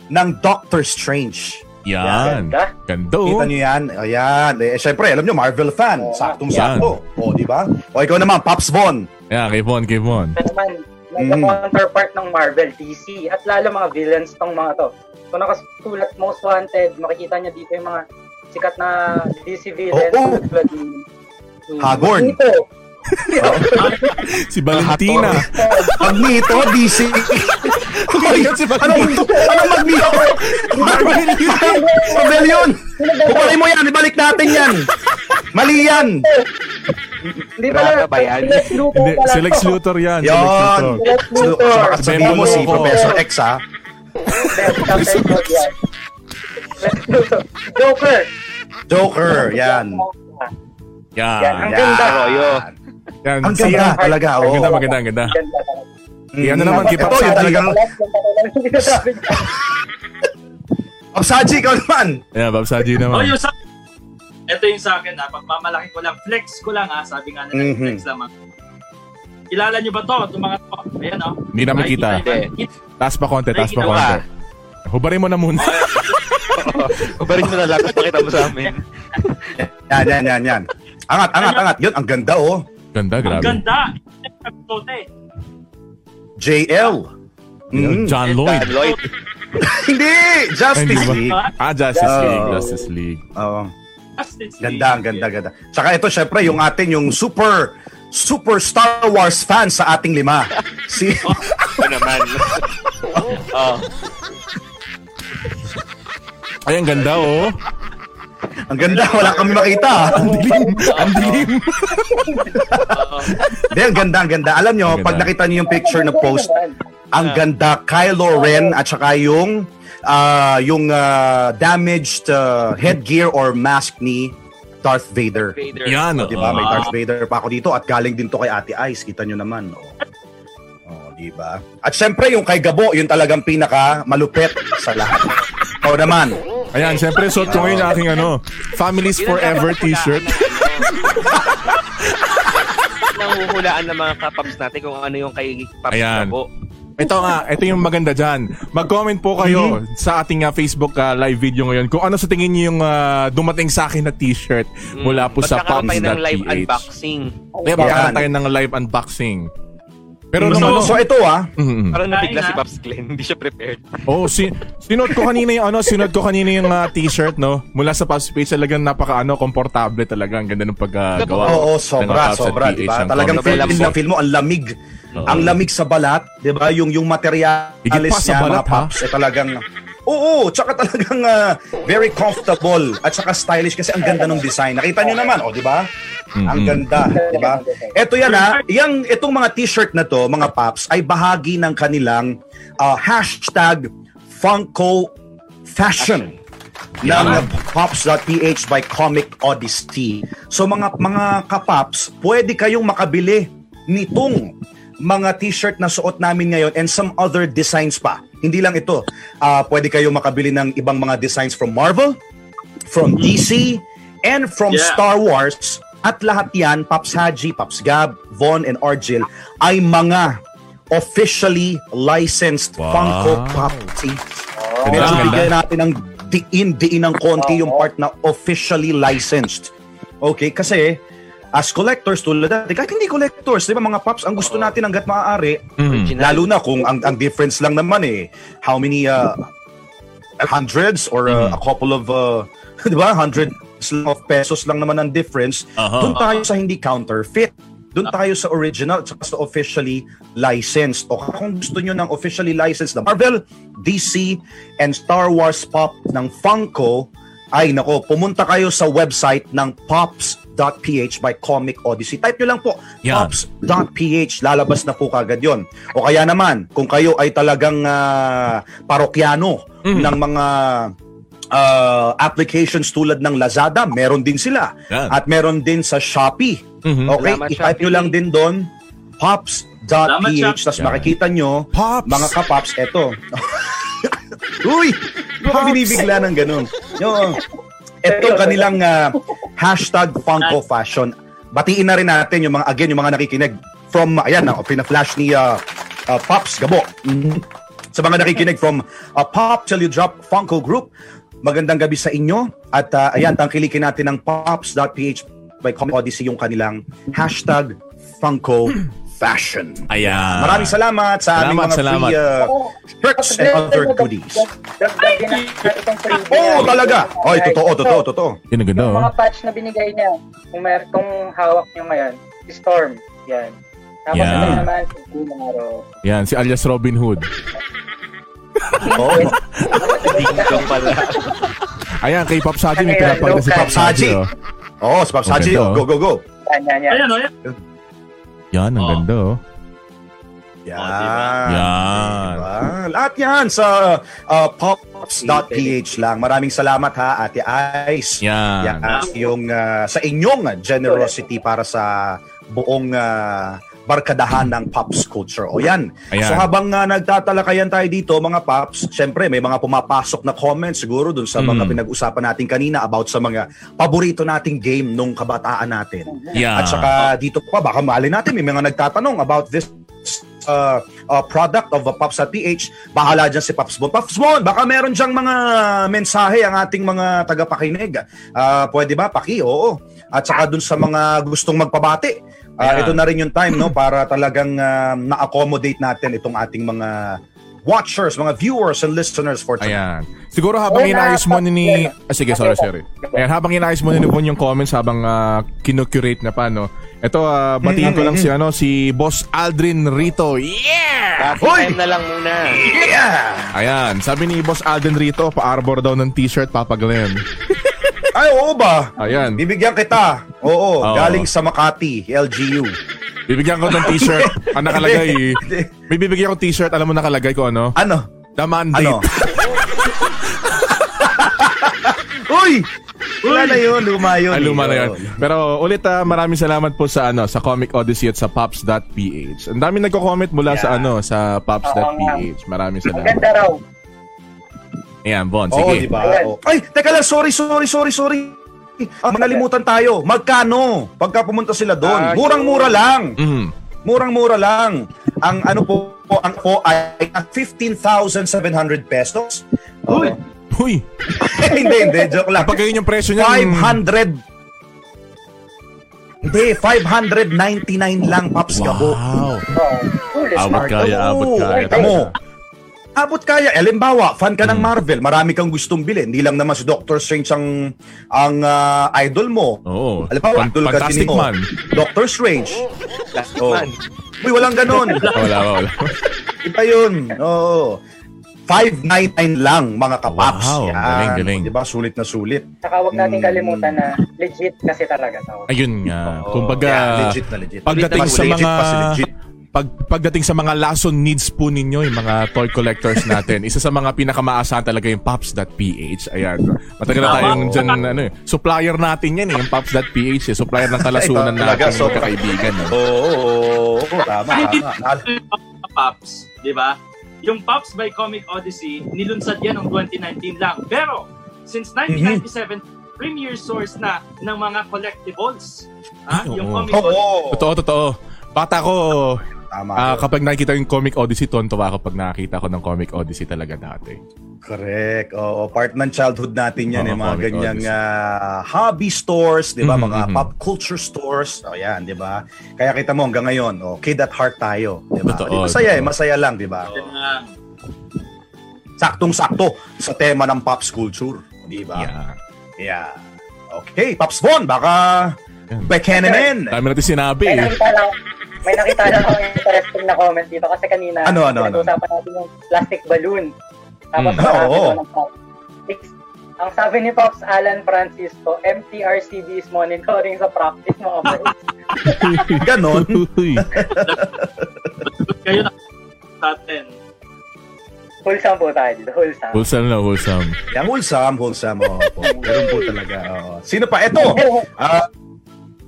ng Doctor Strange. Yan. Ganda. Ganda, oh. Kita nyo yan? Ayan. Eh, syempre, alam nyo, Marvel fan. Oo. Saktong-sakto. O, di ba? O, ikaw naman, Pops Von. Ayan, kay Von, kay Von. Ito naman, Mm. nagka-counterpart ng Marvel, DC, at lalo mga villains tong mga to. So nakasulat Most Wanted, makikita niyo dito yung mga sikat na DC villains. Oo. tulad ni- ni Hagorn. Magneto. Si Valentina. Magneto, DC. Ayun, si ano, ano Magneto? Marvel yun. Kukulay mo yan. Ibalik natin yan. Mali yan. Hindi pala, ba yan? Hindi, si Lex. Luthor yan. Si Yan. Lex Luthor. Lex Luthor. Baka sabihin mo si. Professor X, ha? Lex Luthor. Joker. Joker, yan. Yan. Yan, ang ganda. Arroyo. Yan. Ang ganda talaga, Ang oh. ganda, maganda, ang ganda. Talaga. Yan na naman, Pops yung Haji. talagang... Pops Haji, ikaw naman. Pops Haji Oh, naman. yung sa ito yung sa akin, ha, pagmamalaki ko lang, flex ko lang ha, sabi nga nila, Mhm. flex lang. ha. Kilala nyo ba to? Itong mga to. Ayan, oh. Hindi namin kita. Taas pa konti, taas pa konti. Hubarin mo na muna. Ubarin mo na lang. Pakita mo sa amin. Yan, yan, yan, yan. Angat, angat, angat. Yun, ang ganda, oh. Ganda, Ang grabe. ganda. Episode eh. JL. Mm. John Lloyd. Dan Lloyd. Hindi! Justice hindi? League. Ah, Justice Oh. League. Justice League. Oo. Justice League. Ganda, ang ganda, ganda. Tsaka ito, syempre, yung atin, yung super, super Star Wars fan sa ating lima. Si, Ito naman. oh. Ay, ang ganda, oh. ang ganda, wala kami makita. Ang dilim. Ang dilim. Hindi, ang ganda, ang ganda. Alam nyo, Ang pag ganda. nakita niyo yung picture na post, ang ganda Kylo Ren at saka yung ah, yung ah, damaged ah, headgear or mask ni Darth Vader. Vader. Yan, Di ba? May Ah. Darth Vader pa ako dito at galing din to kay Ate Ice. Kita nyo naman. Oh. Oh, di ba? At syempre yung kay Gabo, yung talagang pinaka malupet sa lahat. Ikaw naman. Ayan, syempre, suot ko ngayon yung aking ano, Families Forever t-shirt. Nanguhulaan ng mga kapaps natin kung ano yung kay Paps Ayan. Ito nga, ito yung maganda dyan. Mag-comment po kayo sa ating ah, Facebook ah, live video ngayon kung ano sa tingin niyo yung ah, dumating sa akin na t-shirt mula po sa Magkakaroon tayo ng live pops.ph. unboxing. Kaya Yan. tayo ng live unboxing. Pero So, ano, So ito ah, Mhm. Parang nabigla si. Pops Glenn. Hindi siya prepared. Oh, si sinuot ko kanina yung ano, sinuot ko kanina yung ah, t-shirt, no? Mula sa Pops Page, talagang napaka ano, komportable talaga. Ang ganda ng paggawa. Oo, sobra, sobra, di ba? Talagang feel na feel mo ang lamig. Ang lamig sa balat, di ba? Yung yung materialis Higit pa sa niya, balat, mga pops, eh talagang Oo, tsaka talagang ah, very comfortable at tsaka stylish kasi ang ganda ng design. Nakita niyo naman, oh, di ba? Ang ganda, di ba? Ito yan ha, yung itong mga t-shirt na to, mga pops, ay bahagi ng kanilang ah, hashtag Funko Fashion ng pops.ph by Comic Odyssey. So mga mga kapaps, pwede kayong makabili nitong mga t-shirt na suot namin ngayon and some other designs pa. Hindi lang ito. Ah, pwede kayong makabili ng ibang mga designs from Marvel, from DC, and from Yeah. Star Wars. At lahat yan, Pops Haji, Pops Gab, Von, and Argil, ay mga officially licensed Wow. Funko Pop Oh, Medyo bigyan natin ng diin-diin ng konti yung part na officially licensed. Okay, kasi as collectors tulad natin, kahit hindi collectors, di ba mga paps, ang gusto natin hanggat maaari, Mhm. lalo na kung ang, ang difference lang naman eh, how many uh, hundreds or uh, a couple of, uh, di ba, hundreds lang of pesos lang naman ang difference, Aha. doon tayo sa hindi counterfeit. Doon tayo sa original at sa officially licensed. O kung gusto nyo ng officially licensed na Marvel, DC, and Star Wars Pop ng Funko, ay nako, pumunta kayo sa website ng pops.ph by Comic Odyssey. Type nyo lang po, Yan. pops.ph, lalabas na po kagad yon. O kaya naman, kung kayo ay talagang ah, parokyano ng mga ah, applications tulad ng Lazada, meron din sila. Yan. At meron din sa Shopee. Mhm. Okay, Salamat, i-type nyo Shopee. lang din doon, pops.ph, tapos makikita nyo, Pops! mga kapops, eto. Uy! Ka binibigla ng ganun? Yung, ito kanilang ah, hashtag Funko Fashion. Batiin na rin natin yung mga, again, yung mga nakikinig from, ayan, na pina-flash ni ah, ah, Pops Gabo. Mhm. Sa mga nakikinig from ah, Pop Till You Drop Funko Group, magandang gabi sa inyo. At ah, ayan, tangkilikin natin ng pops.ph by Comic Odyssey yung kanilang hashtag Funko Fashion. Ayan. Maraming salamat sa aming Salamat, mga salamat. free uh, perks and other goodies. Natin itong free. Oo, oh, talaga. Oy, totoo, totoo, totoo. Yun ang ganda, Yung oh. mga patch na binigay niya, kung mer kung hawak niyo ngayon, si Storm, yan. Tapos ito naman, si Gumaro. Yan, si alias Robin Hood. Oo. Dingdong pala. Ayan, kay Pops Haji, may Ayan, pinapagda si Haji, oh. Oo, sa Pops Haji. Okay, to. Go, go, go. Yan, yan, yan. Ayan, o, yan. Ang Oh. ganda, oh. Yan. Yan. Diba? Lahat yan sa uh, pops.ph lang. Maraming salamat ha, Ate Ice. Yan. Yan, yung, uh, sa inyong generosity para sa buong uh, barkadahan ng Pops culture. O yan. Ayan. So habang uh, nagtatalakayan tayo dito, mga Pops, syempre may mga pumapasok na comments siguro dun sa mga Mm. pinag-usapan natin kanina about sa mga paborito nating game nung kabataan natin. Yan. At saka dito pa, baka mali natin, may mga nagtatanong about this uh, uh, product of uh, Pops at PH. Bahala dyan si Pops Bon. Pops Bon, baka meron diyang mga mensahe ang ating mga tagapakinig. Ah, pwede ba? Paki, oo. At saka dun sa mga gustong magpabati. Ah, Ayan. ito na rin yung time no para talagang ah, na-accommodate natin itong ating mga watchers, mga viewers and listeners for tonight. Ayan. Siguro habang Wala inayos mo ni... Ah, sige, sorry, sorry. Ayan, habang inayos mo ni Nupon yung comments habang uh, kinocurate na pa, no? Ito, ah, batiin ko lang si, ano, si Boss Aldrin Rito. Yeah! Time na lang muna. Yeah! Ayan, sabi ni Boss Aldrin Rito, pa-arbor daw ng t-shirt, Papa Glenn. Ay, oo ba? Ayan. Bibigyan kita. Oo, Oo. galing sa Makati, LGU. Bibigyan ko ng t-shirt. Ang nakalagay, may bibigyan ko t-shirt, alam mo nakalagay ko ano? Ano? The mandate. Ano? Uy! Wala na yun, luma yun. Ay, luma na. Yun. Pero ulit ah, maraming salamat po sa ano sa Comic Odyssey at sa pops.ph. Ang dami nagko-comment mula sa ano sa pops.ph. Maraming salamat. ganda raw. Ayan, Bon, Oo, sige. di ba? Ayan. Oo. Ay, teka lang, sorry, sorry, sorry, sorry. Ah, nalimutan tayo. Magkano? Pagka pumunta sila doon. Ah, Murang-mura lang. Mhm. Murang-mura lang. Ang ano po, po ang po ay 15,700 pesos. Uy! Huy, hindi, hindi. Joke lang. kapag ganyan yung presyo niya, 500 Hindi, 599 lang, Paps Gabo. Wow. Oh, cool. Abot kaya, abot kaya. Kita mo. Abot kaya. Halimbawa, fan ka ng Hmm. Marvel, marami kang gustong bilhin. Hindi lang naman si Doctor Strange ang, ang ah, idol mo. Oo. Halimbawa, Fan- idol kasi Fantastic mo. Man. Doctor Strange. Plastic Oh. man. Uy, walang ganon. Wala, wala. Iba yun. Oo. 599 lang, mga kapaps. Wow, Yan. galing, galing. Diba? Sulit na sulit. Saka huwag natin Mm. kalimutan na legit kasi talaga to. Ayun nga. Oo. Kumbaga, Yeah, legit na legit. pagdating sa legit mga pa si legit. Pag pagdating sa mga lason needs po ninyo yung mga toy collectors natin. isa sa mga pinakamaasahan talaga yung pops.ph. Ayan. Matagal na tayong dyan, ano eh. Supplier natin yan eh, yung pops.ph eh. Supplier ng kalasunan natin, so- kaibigan. Eh. Oo, oo, oo, tama, tama. Pops, di ba? Yung Pops by Comic Odyssey, nilunsad yan noong 2019 lang. Pero, since 1997, premier source na ng mga collectibles. Ha? Ay, yung oo. Comic Odyssey. Oo. Totoo, totoo. Bata ko, Tama. ah, yun. kapag nakikita yung Comic Odyssey, tonto ako pag nakakita ko ng Comic Odyssey talaga dati. Correct. Oo, part ng childhood natin yan, Oo, eh, mga Comic ganyang ah, hobby stores, 'di ba? Mhm, Mga mhm. pop culture stores. Oh, yan, 'di ba? Kaya kita mo hanggang ngayon, oh, kid at heart tayo, 'di ba? Totoo, Di masaya, eh, masaya lang, 'di ba? Nga. Saktong-sakto sa tema ng pop culture, 'di ba? Yeah. Yeah. Okay, Pops Von, baka. Bekenemen. Dami natin sinabi eh. May nakita lang akong interesting na comment dito kasi kanina Ano, ano, ano? pinag-usapan natin yung plastic balloon. Tapos Mm. marami Oo. doon ang Pops. Ang sabi ni Pops Alan Francisco, MTRCB is monitoring sa practice mga boys. Ganon. Kayo na sa atin. Wholesome po tayo dito, wholesome. Wholesome na, wholesome. Yang wholesome, wholesome. Oh, po. Meron po talaga. oo. Sino pa? Ito. Ah,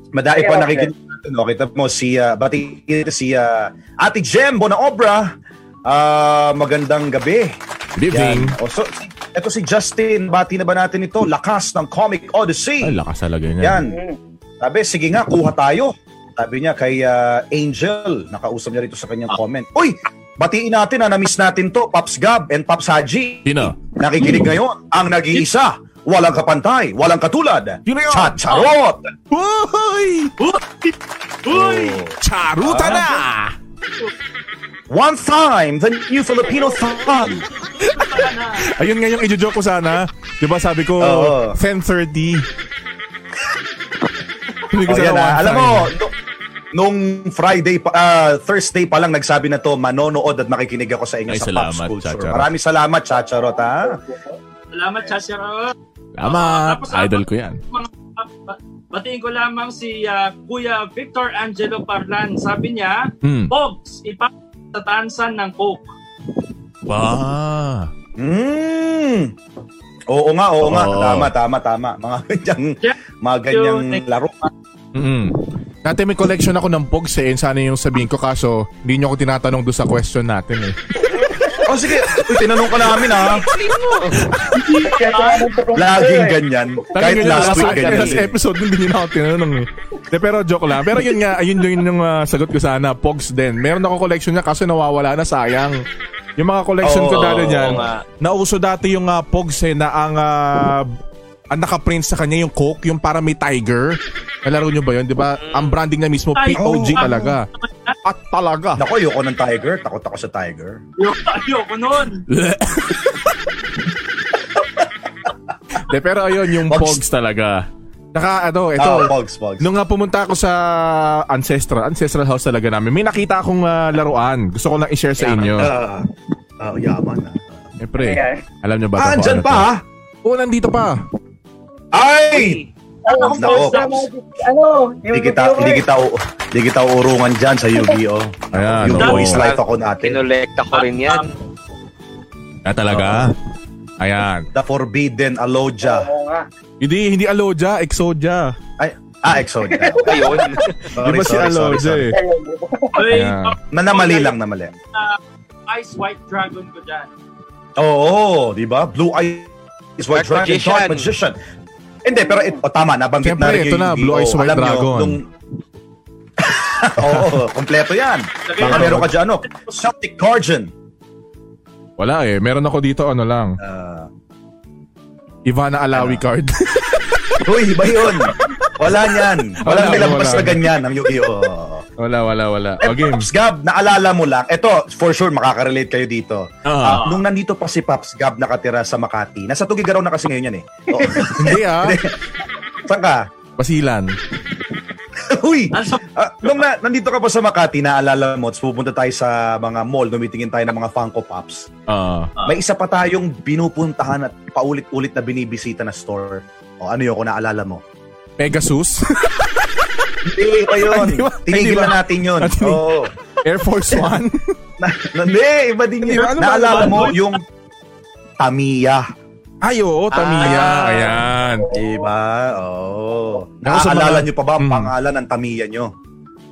madai pa Okay, nakikinig. No? Kita mo si uh, bati si ah, Ate Jem Bonaobra. Ah, magandang gabi. Good evening. Yan. O, so, si, ito si Justin. Bati na ba natin ito? Lakas ng Comic Odyssey. Ay, lakas talaga niya. Yan. Sabi, sige nga, kuha tayo. Sabi niya kay ah, Angel. Nakausap niya rito sa kanyang comment. Uy, batiin natin na na-miss natin to. Pops Gab and Pops Haji. Sino? Nakikinig ngayon ang nag-iisa. Walang kapantay, walang katulad. Yun na yun. Chat-charot! Uy! Uy! Charuta na! One time, the new Filipino thug. Ayun nga yung i-joke ko sana. Di ba sabi ko, Oo. 10.30. Hindi ko Oh, sana yan, one ah. Alam time. mo, nung Friday, pa, ah, Thursday pa lang nagsabi na to, manonood at makikinig ako sa inyo Ay, sa salamat, Pops Culture. Chacharot. Maraming salamat, Chacharot, ha? Salamat, Chacharo. Salamat. Tapos, Idol ko yan. mga ba- batiin ko lamang si ah, Kuya Victor Angelo Parlan. Sabi niya, Hmm. Pogs, ipapasa tansan ng Coke. Wow. Mm. Oo nga, oo nga. Oo. Tama, tama, tama. Mga ganyang, Yeah. mga ganyang laro. Mm. Dati may collection ako ng Pogs eh. Sana yung sabihin ko kaso hindi nyo ako tinatanong doon sa question natin eh. Oh, sige. Uy, tinanong ka namin, ha? Ko kung Laging ganyan. Kahit last week, ganyan. last episode hindi nyo na ako tinanong eh. De, pero joke lang. Pero yun nga, ayun yun yung uh, sagot ko sana. Pogs din. Meron ako collection niya kaso nawawala na sayang. Yung mga collection ko Oo, dati niyan, nga. nauso dati yung uh, Pogs eh, na ang uh, ang nakaprint sa kanya yung Coke, yung para may tiger. Nalaro nyo ba yun? Di ba? Ang branding na mismo, Ay, POG oo. talaga. At talaga. Nako, ayoko ng tiger. Takot ako sa tiger. Ayoko, nun. De, pero ayun, yung Pogs. Pogs talaga. Naka, ano, ito, Ah, pogs, pogs. Nung nga pumunta ako sa ancestral, ancestral house talaga namin, may nakita akong ah, laruan. Gusto ko lang i-share sa inyo. Ah, ah, yaman. ah. Siyempre, Ayan. alam nyo ba? Ah, andyan ano pa, ha? Oo, nandito pa. Ay! Ano, Nako. ano, yung Di kita, reviewer. di kita, u- di kita urungan dyan sa Yu-Gi-Oh! Ayan, yung oo. boys life ako natin. Kinolekta ko rin yan. Ah, talaga? Ayan. The Forbidden Aloja. Oo nga. Hindi, hindi Aloja, Exodia. Ay, ah, Exodia. Ayun. Sorry, Di ba si Aloja eh? Ayan. Na namali lang, namali. Ice White Dragon ko dyan. Oo, di ba? Blue Eyes White Dark Dragon, Dark Magician. Hindi, pero ito, oh, tama, nabanggit Siyempre, na rin ito na, yung Blue Eyes! White Alam nyo, Dragon. nung... Oo, kompleto yan. Baka meron ka dyan, ano? Celtic Guardian. Wala eh. Meron ako dito, ano lang. Ah, Ivana Alawi Ano? card. Uy, iba yun. Wala niyan. Wala, Walang nilabas wala. na ganyan ang Yu-Gi-Oh! Wala, wala, wala. Eh, O, game. Pops Gab, naalala mo lang. Ito, for sure, makaka-relate kayo dito. Ah. Ah, nung nandito pa si Pops Gab nakatira sa Makati, nasa Tugigaraw na kasi ngayon yan eh. Oo. Hindi ah. Saan ka? Basilan. Uy! Ah, nung na, nandito ka pa sa Makati, naalala mo, pupunta tayo sa mga mall, tumitingin tayo ng mga Funko Pops. Ah. May isa pa tayong binupuntahan at paulit-ulit na binibisita na store. O ano yun kung naalala mo? Pegasus. Hindi pa yun. Tinigil na natin yun. Oo. Air Force One. Hindi, iba din yun. Ano? Naalala Ano mo yung Tamiya. Ay, oo, Tamiya. Ah. Ayan. Diba? Oo. Mga- nyo pa ba ang Mm. pangalan ng Tamiya nyo?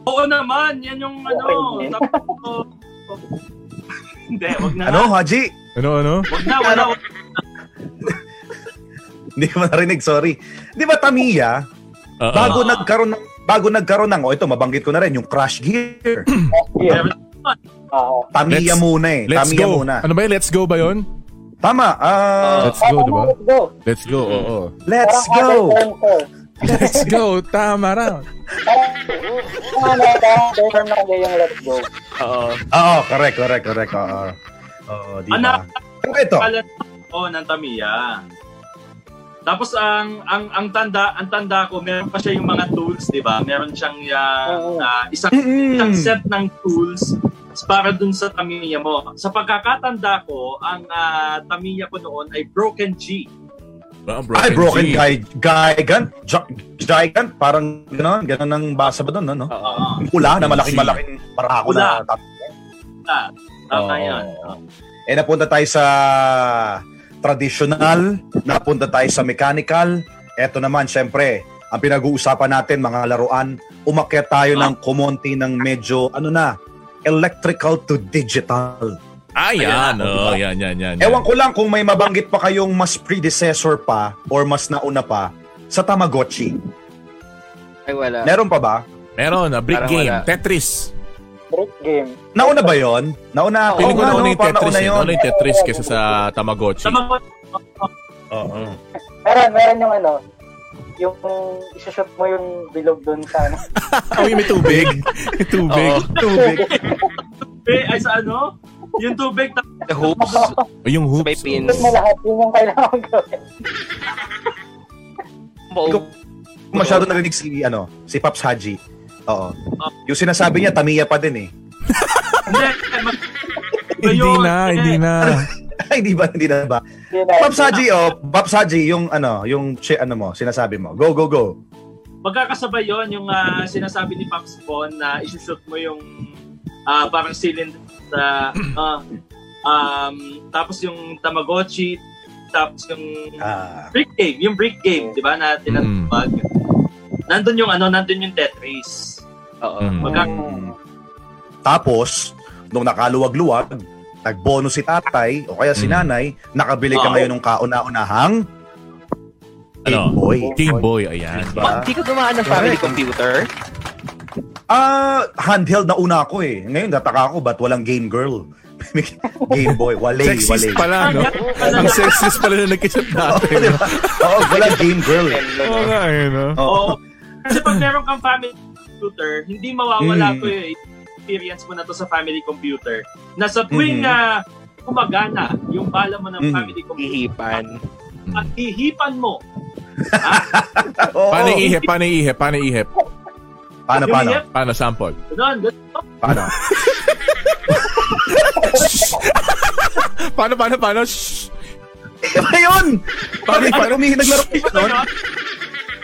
Oo naman, yan yung ano. Okay. tapos- Hindi, wag na. Ano, Haji? Ano, ano? Wag na, wala. Hindi ko narinig, sorry. Di ba Tamiya, Oo. bago nagkaroon ng bago nagkaroon ng, oh ito, mabanggit ko na rin, yung Crash Gear. Yeah. Oo. Tamiya Let's- muna eh. Let's Tamiya go. muna. Ano ba yun? Let's go ba yun? Tama. ah, Let's go, di ba? Let's go. Let's go, oo. let's go. ko. Let's go. Tama raw. Ano, term na yung let's go. Oo. Oo, correct, correct, correct. Oo. Oo, di ba? Pero ito, Kalan oh, ng Tamiya. Tapos ang ang ang tanda, ang tanda ko, meron pa siya yung mga tools, 'di ba? Meron siyang yung Oo. ah, isang isang set ng tools para dun sa Tamiya mo. Sa pagkakatanda ko, ang ah, Tamiya ko noon ay Broken G. Ah, ay, broken G. guy, gigant, gi- gigant, parang gano'n, gano'n ang basa ba doon, no? Oo. Oo. Pula na malaking-malaking parako Pula. na Ah, tama Oo. 'yan. Eh, napunta tayo sa traditional, napunta tayo sa mechanical. Eto naman, syempre, ang pinag-uusapan natin, mga laruan, umakyat tayo ng kumonti ng medyo, ano na, electrical to digital. Ah, yan. Ayan. Oh, yan, yan, yan. yan. Ewan ko lang kung may mabanggit pa kayong mas predecessor pa or mas nauna pa sa Tamagotchi. Ay, wala. Meron pa ba? Meron, a brick Parang game. wala. Tetris. Break game. Nauna ba yon? Nauna? Feeling ko Oo nga, nauna yung Tetris. nauna eh. Nauna yung Tetris kesa sa Tamagotchi. Mga Oo. Meron, meron yung ano, yung isushoot mo yung bilog doon sa ano. Oh, yung may tubig. may tubig. Oo. Tubig. eh, ay sa ano? Yung tubig tapos The hoops. O, yung hoops. may pins. Mo lahat, yun yung kailangan gawin. Oo. Masyado narinig si, ano, si Paps Haji. Oo. Yung sinasabi niya, Tamiya pa din eh. hindi Hindi na, hindi na. Ay, di ba? Hindi na ba? Paps Haji, oh. Paps Haji, yung ano, yung, chi- ano mo, sinasabi mo. Go, go, go. magkakasabay yon yung ah, sinasabi ni Pops Bon na isushoot mo yung ah, parang cylinder sa ah, um, tapos yung Tamagotchi tapos yung Ah. brick game yung brick game di ba na tinatawag nandun yung ano nandun yung Tetris Oo. Mm. magka. Tapos, nung nakaluwag-luwag, nagbonus si tatay o kaya si Mm. nanay, nakabili ka Oo. ngayon ng kauna-unahang Game Ano? Boy. Game Boy, ayan. Diba? Hindi ka gumaan ng family computer? Ah, handheld na una ako eh. Ngayon, nataka ako, ba't walang game girl? game boy, wale, wale. Sexist pala, no? Ang sexist pala na nagkisip natin. Oo, walang game girl. Oo nga, eh, no? Oo. Kasi pag meron kang family computer hindi mawawala Mm. ko yung experience mo na to sa family computer na sa tuwing na gumagana yung bala mo ng Mhm. family computer Hihipan. at hihipan mo. Paano ihip? Paano ihip? Paano ihip? Paano, paano? Paano sample? ganun, ganun. Paano? Paano, paano, paano? Shh! Iba yun! Paano, paano? May naglaro siya nun.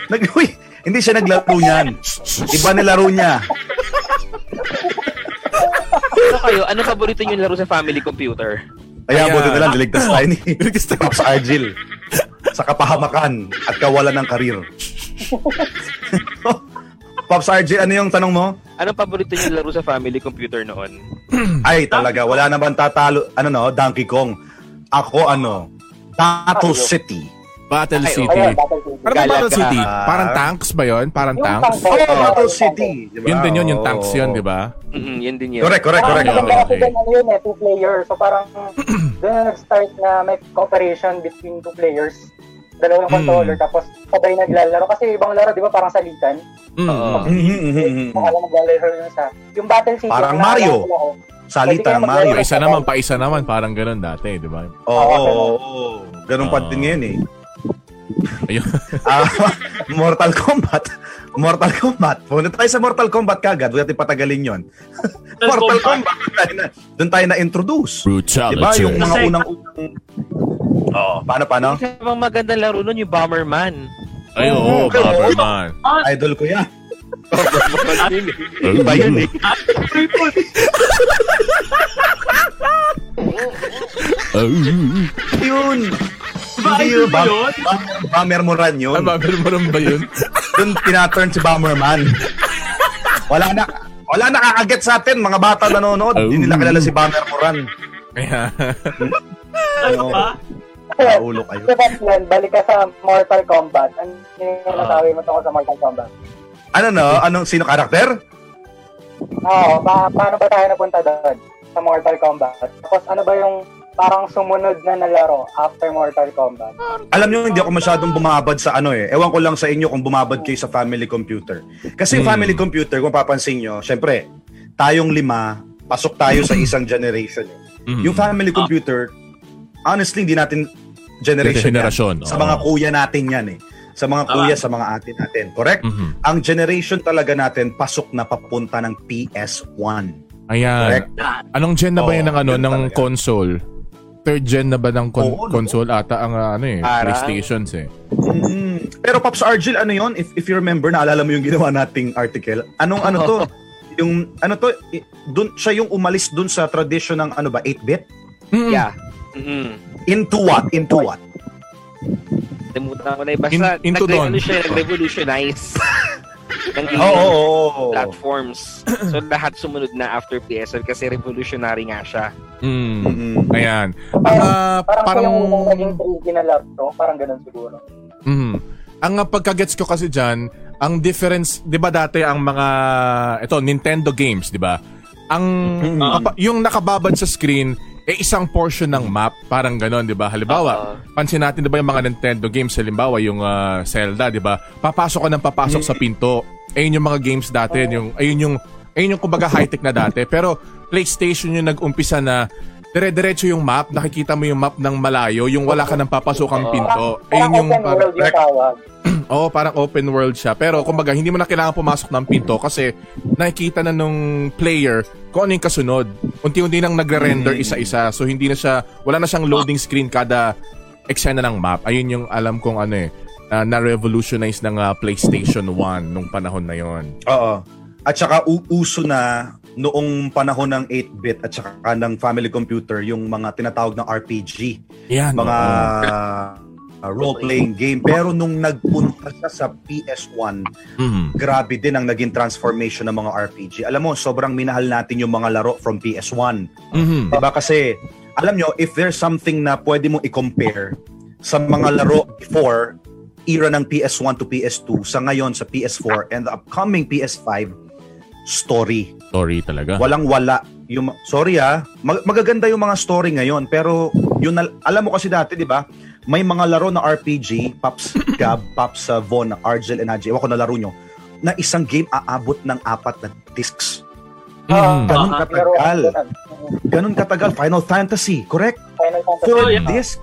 Nag, uy, hindi siya naglaro niyan. Iba nilaro niya. Ano kayo? Ano paborito niyo laro sa family computer? Kaya Ayan. buti na lang, niligtas tayo ni Niligtas tayo. Argil sa kapahamakan at kawalan ng karir. Pops Argil, ano yung tanong mo? Anong paborito niyo laro sa family computer noon? Ay, talaga, wala naman tatalo. Ano no, Donkey Kong. Ako, ano, Battle City. Battle Ay, City. Ayun, Battlefield. Ano ba Battle. City? Parang tanks ba yon? Parang Yung tanks? tanks. Oh, Battle City. Diba? Yun din yun, yung tanks yun, di ba? Mm yun din yun. Correct, correct, Parang correct. maganda okay, okay. ano yun eh, two player. So parang doon na nag-start na may cooperation between two players. dalawang Mm. controller, tapos sabay naglalaro. Kasi ibang laro, di ba, parang salitan. Mm. Mhm, mhm, mhm. Kung alam maglalaro yung isa. Yung Battle City, Parang Mario. ako, Salita ng Mario. Paisa naman, paisa naman. Parang ganun dati, di ba? Oo, oo, oo. Ganun pa din ngayon eh. Ayun. Ah, Mortal Kombat. Mortal Kombat. Punta tayo sa Mortal Kombat kagad. Huwag natin patagalin yon. Mortal Kombat. Doon tayo na, doon tayo na-introduce. Brutality. Diba? Yung mga unang-unang... Oo. Paano, paano? Isa pang magandang laro nun, yung Bomberman. Ay, oo, Oo. Bomberman. Idol ko yan. Iba yun eh. Yun. Diba, Hindi yun. ba yun? Moran yun. Ay, Bomberman ba yun? Doon tinaturn si Bomberman. Wala na wala nakakaget sa atin, mga bata nanonood. Oh. Hindi nila kilala si Bomber Moran. Kaya, Ano ba? Naulo kayo. So, Batman, balik ka sa Mortal Kombat. Ano yung Ah. nasabi mo tungkol sa Mortal Kombat? Ano no? Anong sino karakter? Oo, pa- paano ba tayo napunta doon sa Mortal Kombat? Tapos ano ba yung parang sumunod na nalaro after Mortal Kombat? Alam niyo hindi ako masyadong bumabad sa ano eh. Ewan ko lang sa inyo kung bumabad kayo sa family computer. Kasi yung Hmm. family computer, kung papansin nyo, syempre, tayong lima, pasok tayo sa isang generation. eh. mm. Yung family computer, honestly, hindi natin generation, Generasyon, yan. Sa mga kuya natin yan eh. Sa mga kuya, sa mga ate natin. Correct? Mhm. Ang generation talaga natin, pasok na papunta ng PS1. Ayan. Correct? Anong gen na ba yan ng ano ng talaga. console? Third gen na ba ng con- Oo, no? console ata ang uh, ano eh, Parang- PlayStations eh. Mm. Pero Pops Argil, ano yon? If, if you remember, naalala mo yung ginawa nating article. Anong ano to? yung ano to, dun, siya yung umalis dun sa tradition ng ano ba, 8-bit? Mm. Yeah. Mm-mm. Into what? Into what? Limutan ko na yun. Basta, In- into nag-revolutionize ng Oo, oo, oo, oo. platforms. So, lahat sumunod na after PSL kasi revolutionary nga siya. Mm. Mm-mm. Ayan. Ang ah, Parang, parang yung naging 3D na laro. Parang ganun siguro. Mhm. Ang uh, pagkagets ko kasi diyan, ang difference, 'di ba dati ang mga ito Nintendo games, 'di ba? Ang Mhm. kapa- yung nakababad sa screen eh isang portion ng map, parang ganon, 'di ba? Halimbawa, Oo. pansin natin 'di ba yung mga Nintendo games, halimbawa yung ah, Zelda, 'di ba? Papasok ka ng papasok sa pinto. Ayun yung mga games dati, yung ayun yung ayun yung kumbaga high-tech na dati. Pero PlayStation yung nag-umpisa na dire-diretso yung map, nakikita mo yung map ng malayo, yung wala ka nang papasokang pinto. Parang Ayun yung open Oo, parang open world siya. Pero kumbaga, hindi mo na kailangan pumasok ng pinto kasi nakikita na nung player kung ano yung kasunod. Unti-unti nang nagre-render isa-isa. So hindi na siya, wala na siyang loading screen kada eksena ng map. Ayun yung alam kong ano eh, na- na-revolutionize ng ah, PlayStation 1 nung panahon na yon. Oo. At saka uso na noong panahon ng 8-bit at saka ng family computer yung mga tinatawag na RPG. Yan. mga oo. uh, role-playing game. Pero nung nagpunta siya sa PS1, Mhm. grabe din ang naging transformation ng mga RPG. Alam mo, sobrang minahal natin yung mga laro from PS1. Mhm. Diba? Kasi, alam nyo, if there's something na pwede mong i-compare sa mga laro before, era ng PS1 to PS2, sa ngayon sa PS4, and the upcoming PS5, story. Story talaga. Walang wala. Yung, sorry ah, mag- magaganda yung mga story ngayon, pero yun, alam mo kasi dati, di ba? May mga laro na RPG, Pops Gab, Pops uh, Von, Argel, and Ajay, ewan ko na laro nyo, na isang game aabot ng apat na discs. Mhm. Ganun Ah, katagal. Ganun katagal. Final Fantasy, correct? Final Fantasy. Third Oh, yeah. disc.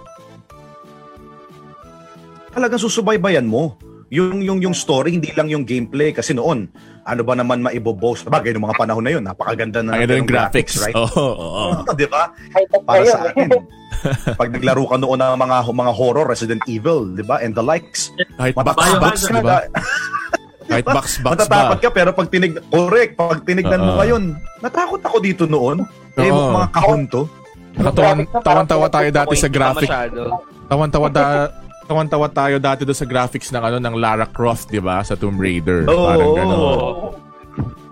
Talagang susubaybayan mo. Yung, yung, yung story, hindi lang yung gameplay. Kasi noon, ano ba naman maiboboast? Bagay ng mga panahon na yun, napakaganda na natin yung graphics. right? Oo, oo. Oo, di ba? Para sa atin. Pag naglaro ka noon ng mga mga horror, Resident Evil, di ba? And the likes. Kahit box, Matatakot box, ka di ba? Kahit box, box Matatakot ba? ka pero pag tinig correct, pag tinignan mo Oo. ngayon, natakot ako dito noon. Eh, Oo. mga kahon to. Nakatawan, Graphics tawan-tawa tayo dati sa graphic. Tawan-tawa ta tawan-tawa tayo dati doon sa graphics ng ano ng Lara Croft, 'di ba? Sa Tomb Raider. Oo. Parang gano'n. oo.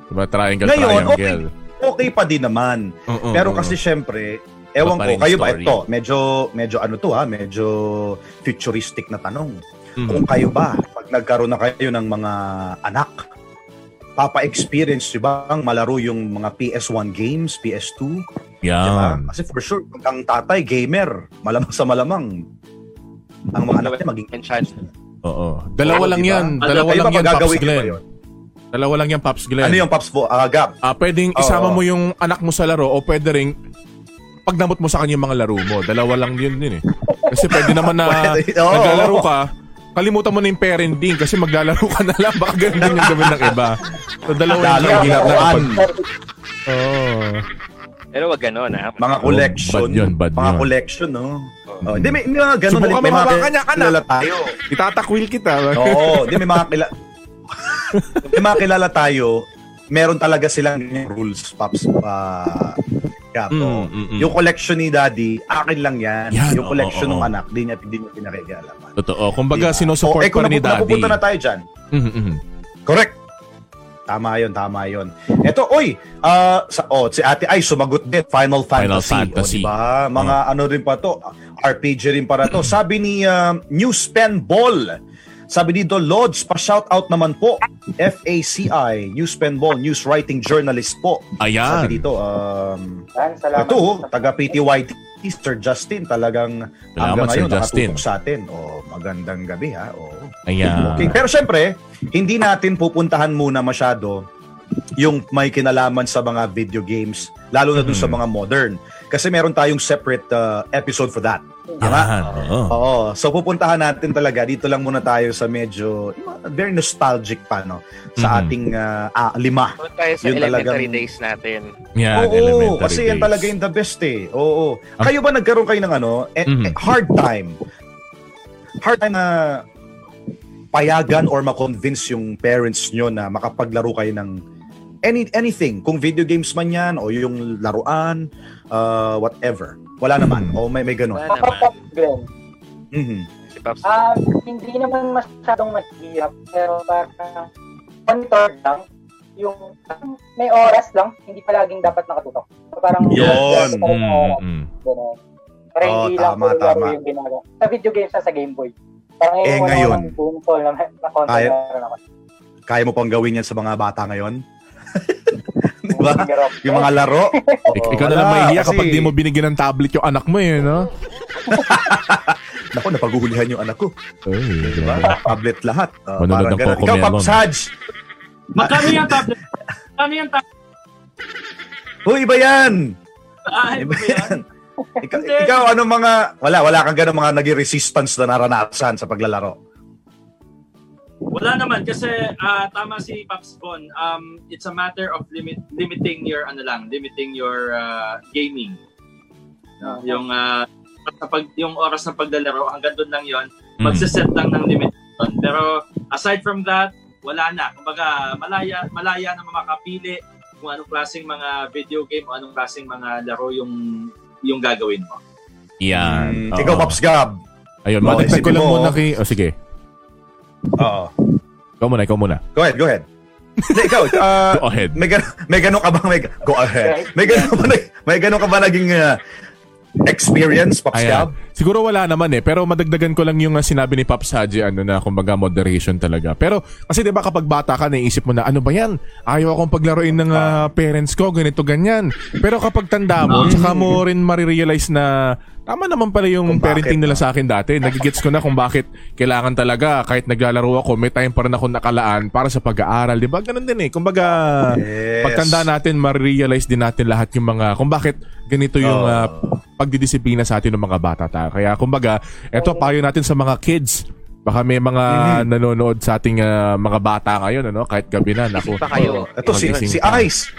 Diba? Triangle, Ngayon, triangle. Okay pa din naman. Oo, Pero kasi syempre, ewan ko, kayo ba story. ito? Medyo, medyo ano to ha, medyo futuristic na tanong. Mhm. Kung kayo ba, pag nagkaroon na kayo ng mga anak, papa-experience nyo bang malaro yung mga PS1 games, PS2? Diba? Yan. Kasi for sure, ang tatay, gamer, malamang sa malamang, ang mga anak niya maging Enchant. Oo. Dalawa Oo, lang diba? yan. Ano, Dalawa lang yan, Pops Glenn. yun? Dalawa lang yan, Pops Glenn. Ano yung Pops po? Ah, Gab. Ah, pwedeng isama Oo. mo yung anak mo sa laro o pwede ring pag namot mo sa kanya yung mga laro mo. Dalawa lang yun din eh. Kasi pwede naman na Pwede, oo. naglalaro ka, kalimutan mo na yung parenting kasi maglalaro ka na lang. Baka ganun din yung gawin ng iba. So, dalawa lang ang hirap na kapag... Oo. Pero wag ganon ha. Mga collection. bad yun, bad mga yun. collection, no? Oh, hindi, may, may mga ganun. Subukan mo mga hawakan niya, anak. kilala tayo. Itatakwil kita. Oo, hindi, may mga kilala. may mga kilala tayo, meron talaga silang rules, Pops. Uh, Gab, Mm, oo. mm, mm. Yung collection ni Daddy, akin lang yan. Yan, yung collection oo, ng oo. anak, di niya, di niya pinakikalaman. Totoo. Kumbaga, Diba? sinusupport Oh, eh, kung pa rin ni daddy. napupunta na tayo dyan, Mhm, mhm. Correct. Tama yun, tama yun. Ito, oy, ah, sa, oh, si Ate Ay sumagot din, Final Final Fantasy. Fantasy. O, diba? Mga ano rin pa to, RPG rin para to. Sabi ni uh, News Pen Ball, sabi dito, Lods, pa-shoutout naman po. FACI, News Pen Ball, News Writing Journalist po. Ayan. Sabi dito, um, Yan, salamat. ito, oh, taga PTYT, Sir Justin, talagang hanggang Sir ngayon Justin. nakatutok sa atin. Oh, magandang gabi ha. Oh. Ayan. Okay, pero syempre, hindi natin pupuntahan muna masyado yung may kinalaman sa mga video games, lalo na dun sa Mhm. mga modern. Kasi meron tayong separate uh, episode for that. Tama? Yan. Oo. Oo. So pupuntahan natin talaga, dito lang muna tayo sa medyo very nostalgic pa, no? Sa Mhm. ating uh, ah, lima. Punta tayo sa Yun elementary talagang- days natin. Yan, Oo, elementary kasi yan days. talaga yung the best eh. Oo. Ah. Kayo ba nagkaroon kayo ng ano, eh, Mhm. eh, hard time? Hard time na payagan or makonvince yung parents nyo na makapaglaro kayo ng any anything, kung video games man yan o yung laruan, uh, whatever. Wala naman. Mhm. O may may ganun. Wala naman. Mhm. Si Pops. Ah, hindi naman masyadong mahirap, pero parang monitor lang. Yung may oras lang, hindi palaging dapat nakatutok. So, parang Yun. Yes, parang Mm, oras, mm. ganun. Pero Oo, hindi lang tama, puro laro tama. yung ginagawa. Sa video games na sa Game Boy. Parang Eh, yung ngayon. na, na console Kaya- na meron ako. Kaya mo pang gawin yan sa mga bata ngayon? Di ba? Yung mga laro. Ik- ikaw na lang mahihiya kasi- kapag di mo binigyan ng tablet yung anak mo eh, no? Naku, napaguhulihan yung anak ko. Ay, Diba? Tablet lahat. Uh, Manonood ng ganun. Coco Ikaw, Melon. Haj. Magkano yung tablet? Magkano yung tablet? Uy, iba yan! Ah, Iba ba yan? Ikaw, ikaw, ano mga, wala, wala kang ganun mga naging resistance na naranasan sa paglalaro. Wala naman kasi ah, tama si Pops Bon. Um it's a matter of limit limiting your ano lang, limiting your ah, gaming. No? Yung ah, kapag yung oras ng paglalaro hanggang doon lang 'yon. Mm. Magse-set lang ng limit doon. Pero aside from that, wala na. Kumbaga malaya malaya na makapili kung anong klaseng mga video game o anong klaseng mga laro yung yung gagawin mo. Yan. Mm, Oo. ikaw, Pops Gab. Ayun, madagdag ko lang mo- muna kay... Oh, sige. Oo. Ikaw muna, ikaw muna. Go ahead, go ahead. Hindi, ikaw, ah, Go ahead. may, may ganun ka bang, may, go ahead. May ganun ka ba, may ganun ka ba naging ah, experience, Pops Ayan. Gab? Siguro wala naman eh, pero madagdagan ko lang yung uh, sinabi ni Pops Haji, ano na, kumbaga moderation talaga. Pero kasi 'di ba kapag bata ka, naisip mo na ano ba 'yan? Ayaw akong paglaruin ng uh, parents ko, ganito ganyan. Pero kapag tanda mo, tsaka mo rin marirealize na tama naman pala yung bakit, parenting nila sa akin dati. Nagigets ko na kung bakit kailangan talaga kahit naglalaro ako, may time pa rin ako nakalaan para sa pag-aaral, 'di ba? Ganun din eh. Kumbaga Yes. pagtanda natin, marirealize din natin lahat yung mga kung bakit ganito yung uh, pagdidisiplina sa atin ng mga bata tayo. Kaya kumbaga, eto payo natin sa mga kids. Baka may mga Mhm. nanonood sa ating uh, mga bata ngayon, ano? Kahit gabi na. Naku. Pa kayo. Ito, si, si. Ice.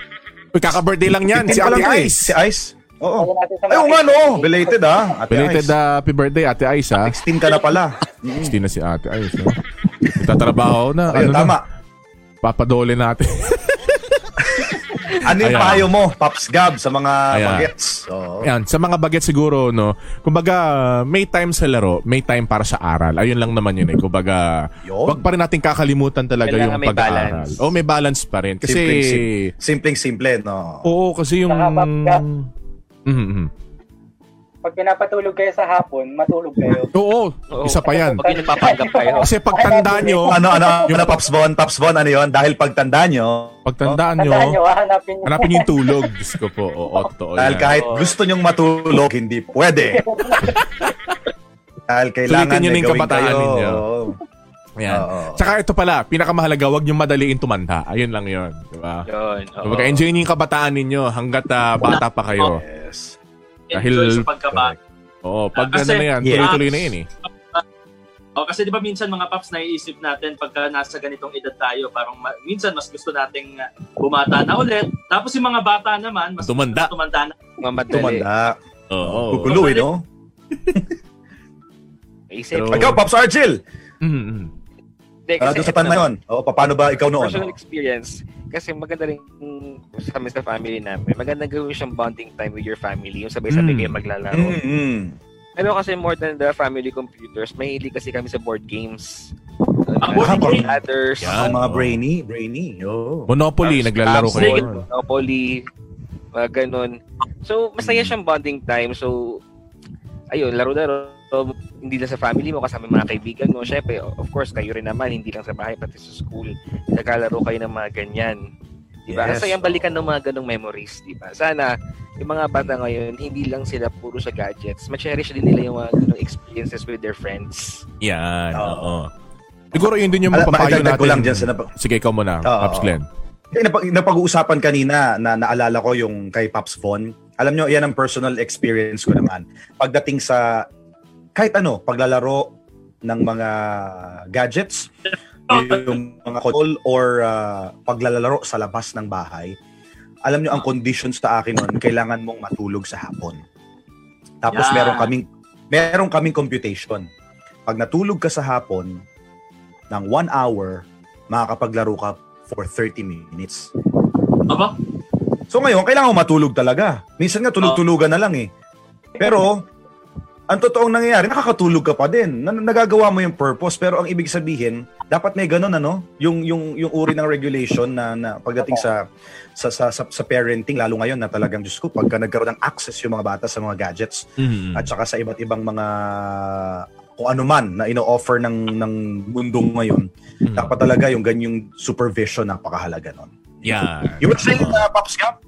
Uy, kaka-birthday lang yan. 15 Si Ate eh. Ice. Si Ice? Oo. Ayaw natin sa Ay, oo mga- nga, no. Belated, ah. Ate Belated Ice. uh, happy birthday, Ate Ice, ha? 16 ka na pala. 16 na si Ate Ice, no? Nagtatrabaho na. Ayun, ano tama. na? Papadole natin. Ano yung Ayan. payo mo, Pops Gab, sa mga Ayan. bagets? Oo. Yan, sa mga baget siguro, no, kumbaga, may time sa laro, may time para sa aral. Ayun lang naman yun eh. Kumbaga, Yun. wag pa rin natin kakalimutan talaga Kailangan yung may pag-aaral. balance. Oh, may balance pa rin. Kasi, Simpleng, simpleng simple, no? oo, kasi yung... Saka pagka- Mhm, mhm. Pag pinapatulog kayo sa hapon, matulog kayo. Oo, Oo. isa pa yan. Pag nagpapanggap kayo. Kasi pagtanda nyo, Ano, ano, ano, Pops Bon? Pops Bon, ano yun? Dahil pagtanda nyo, pagtandaan Tandaan nyo, hahanapin nyo. hanapin nyo yung tulog. Diyos ko po, oo, totoo dahil yan. kahit gusto nyong matulog, hindi pwede. Dahil kailangan Sulitin nyo na yung kabataan ninyo. Oo. Ayan. Oo. Tsaka ito pala, pinakamahalaga, wag yung madaliin tumanda. Ayun lang yun. Diba? Yun. oo. Kumbaga, enjoy niyo yung kabataan ninyo hanggat ah, bata pa kayo. Yes. Enjoy sa pagkabata. Oo, pag Ah, kasi- ano na yan, Yeah. tuloy-tuloy na yun eh. O kasi di ba minsan mga paps naiisip natin pagka nasa ganitong edad tayo, parang ma- minsan mas gusto nating uh, bumata na ulit. Tapos yung mga bata naman, mas Tumanda. gusto tumanda na. Mamadali. Tumanda. Oo. Gugulo eh, no? Isip. Pero- Ikaw, Pops Argel! Mm-hmm. Hindi, Uh, doon sa ito tan na yun. O, paano ba ikaw noon? personal experience. Kasi maganda rin sa amin sa family namin. Maganda gawin siyang bonding time with your family. Yung sabay-sabay Mm. kayo maglalaro. Mm-hmm. Pero kasi more than the family computers, mahilig kasi kami sa board games. Ah, board game. Ladders. Yan. Ang mga brainy, brainy. Oh. Monopoly, Tapos, naglalaro like, Monopoly. Mga ganun. So, masaya siyang bonding time. So, ayun, laro-laro. Hindi lang sa family mo, kasama yung mga kaibigan mo. Siyempre, of course, kayo rin naman, hindi lang sa bahay, pati sa school. Nagkalaro kayo ng mga ganyan. Diba? Yes. Yes. Ang balikan ng mga ganong memories, diba? Sana, yung mga bata ngayon, hindi lang sila puro sa gadgets. Ma-cherish din nila yung mga ganong experiences with their friends. Yan, Oo. oo. Siguro yun din yung mapapayo natin. ko lang dyan sa nap- Sige, ikaw muna, Oo, Pops. Glenn. Eh, napag- napag-uusapan kanina na naalala ko yung kay Pops Von. Alam nyo, yan ang personal experience ko naman. Pagdating sa kahit ano, paglalaro ng mga gadgets, yung mga console or ah, paglalaro sa labas ng bahay, alam nyo, ang conditions sa akin nun, kailangan mong matulog sa hapon. Tapos Yeah. meron kaming meron kaming computation. Pag natulog ka sa hapon, ng one hour, makakapaglaro ka for 30 minutes. Aba? So ngayon, kailangan mo matulog talaga. Minsan nga tulog-tulugan na lang eh. Pero, ang totoong nangyayari, nakakatulog ka pa din. Na- nagagawa mo yung purpose, pero ang ibig sabihin, dapat may ganun ano, yung yung yung uri ng regulation na, na pagdating sa sa, sa sa sa parenting lalo ngayon na talagang Diyos ko pagka nagkaroon ng access yung mga bata sa mga gadgets Mhm. at saka sa iba't ibang mga kung ano man na ino-offer ng ng mundo ngayon, Mhm. dapat talaga yung ganyang supervision napakahalaga nun. Yan. You would say, uh, Pops Gab?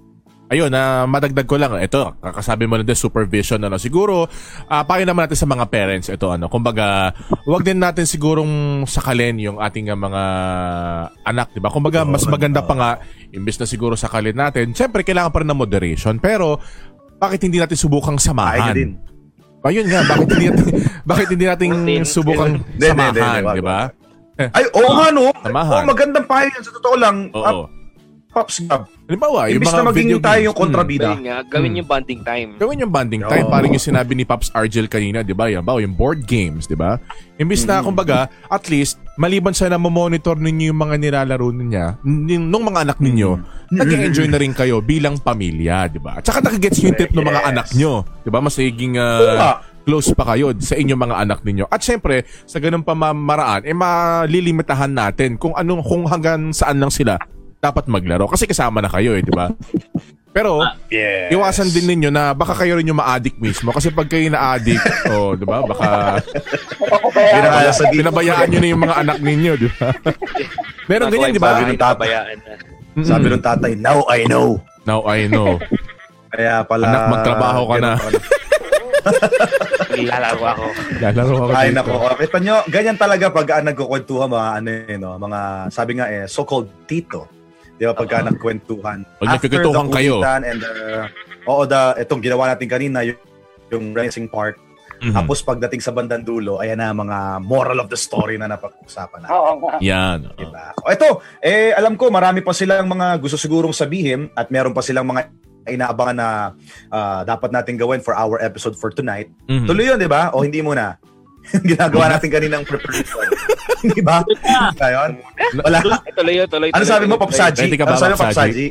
Ayun, na madagdag ko lang, ito, kakasabi mo na din supervision, ano, siguro, ah payo naman natin sa mga parents, ito, ano, kumbaga, wag din natin sigurong sakalin yung ating ah, mga anak, di ba? Kumbaga, mas maganda oo. pa nga, imbes na siguro sakalin natin, syempre, kailangan pa rin ng moderation, pero, bakit hindi natin subukang Ay, samahan? din. Ayun nga, bakit hindi natin, bakit hindi natin subukang samahan, di ba? Ay, oo nga no. Samahan. Oo, magandang payo yan. Sa totoo lang, Oo. uh, Pops Gab, Halimbawa, yung imbis mga na maging video tayo games, yung hmm. kontrabida, Ayun nga, gawin Hmm. yung bonding time. Gawin yung bonding time, Oo. parang yung sinabi ni Pops Argel kanina, di ba? Yan ba? Yung board games, di ba? Imbis na, kumbaga, at least, maliban sa na monitor ninyo yung mga nilalaro niya, n- nung mga anak ninyo, nag-enjoy na rin kayo bilang pamilya, di ba? At saka nakagets yung trip ng mga Yes. anak nyo, di ba? Mas nagiging ah, Oo nga. close pa kayo sa inyong mga anak ninyo. At syempre, sa ganung pamamaraan, eh malilimitahan natin kung anong kung hanggang saan lang sila dapat maglaro kasi kasama na kayo eh, di ba? Pero yes. iwasan din ninyo na baka kayo rin yung ma-addict mismo kasi pag kayo na-addict, oh, 'di ba? Baka pinabayaan niyo na yung mga anak ninyo, 'di ba? Meron ganyan, 'di ba? Sabi ng tatay. Sabi ng tatay, now I know. Now I know. Kaya pala... Anak, magtrabaho ka na. Lalaro ako. Lalaro ako Ay dito. nako, kita nyo, ganyan talaga pag uh, nagkukwentuhan mga ano eh, no, mga sabi nga eh, so-called tito. Di ba pagka nagkwentuhan. Pag the kayo. And the, oo, the, itong ginawa natin kanina, yung, yung racing part. Mhm. Tapos pagdating sa bandang dulo, ayan na mga moral of the story na napag-usapan natin. Oo nga. Yan. oo. Diba? O ito, eh, alam ko marami pa silang mga gusto sigurong sabihin at meron pa silang mga inaabangan na ah, dapat natin gawin for our episode for tonight. Mhm. Tuloy yun, di ba? O hindi muna? Ginagawa natin kaninang preparation. di ba? Ngayon? Wala. Tuloy tuloy. Ano sabi mo, ba, Ano sabi mo, Popsaji? Popsaji?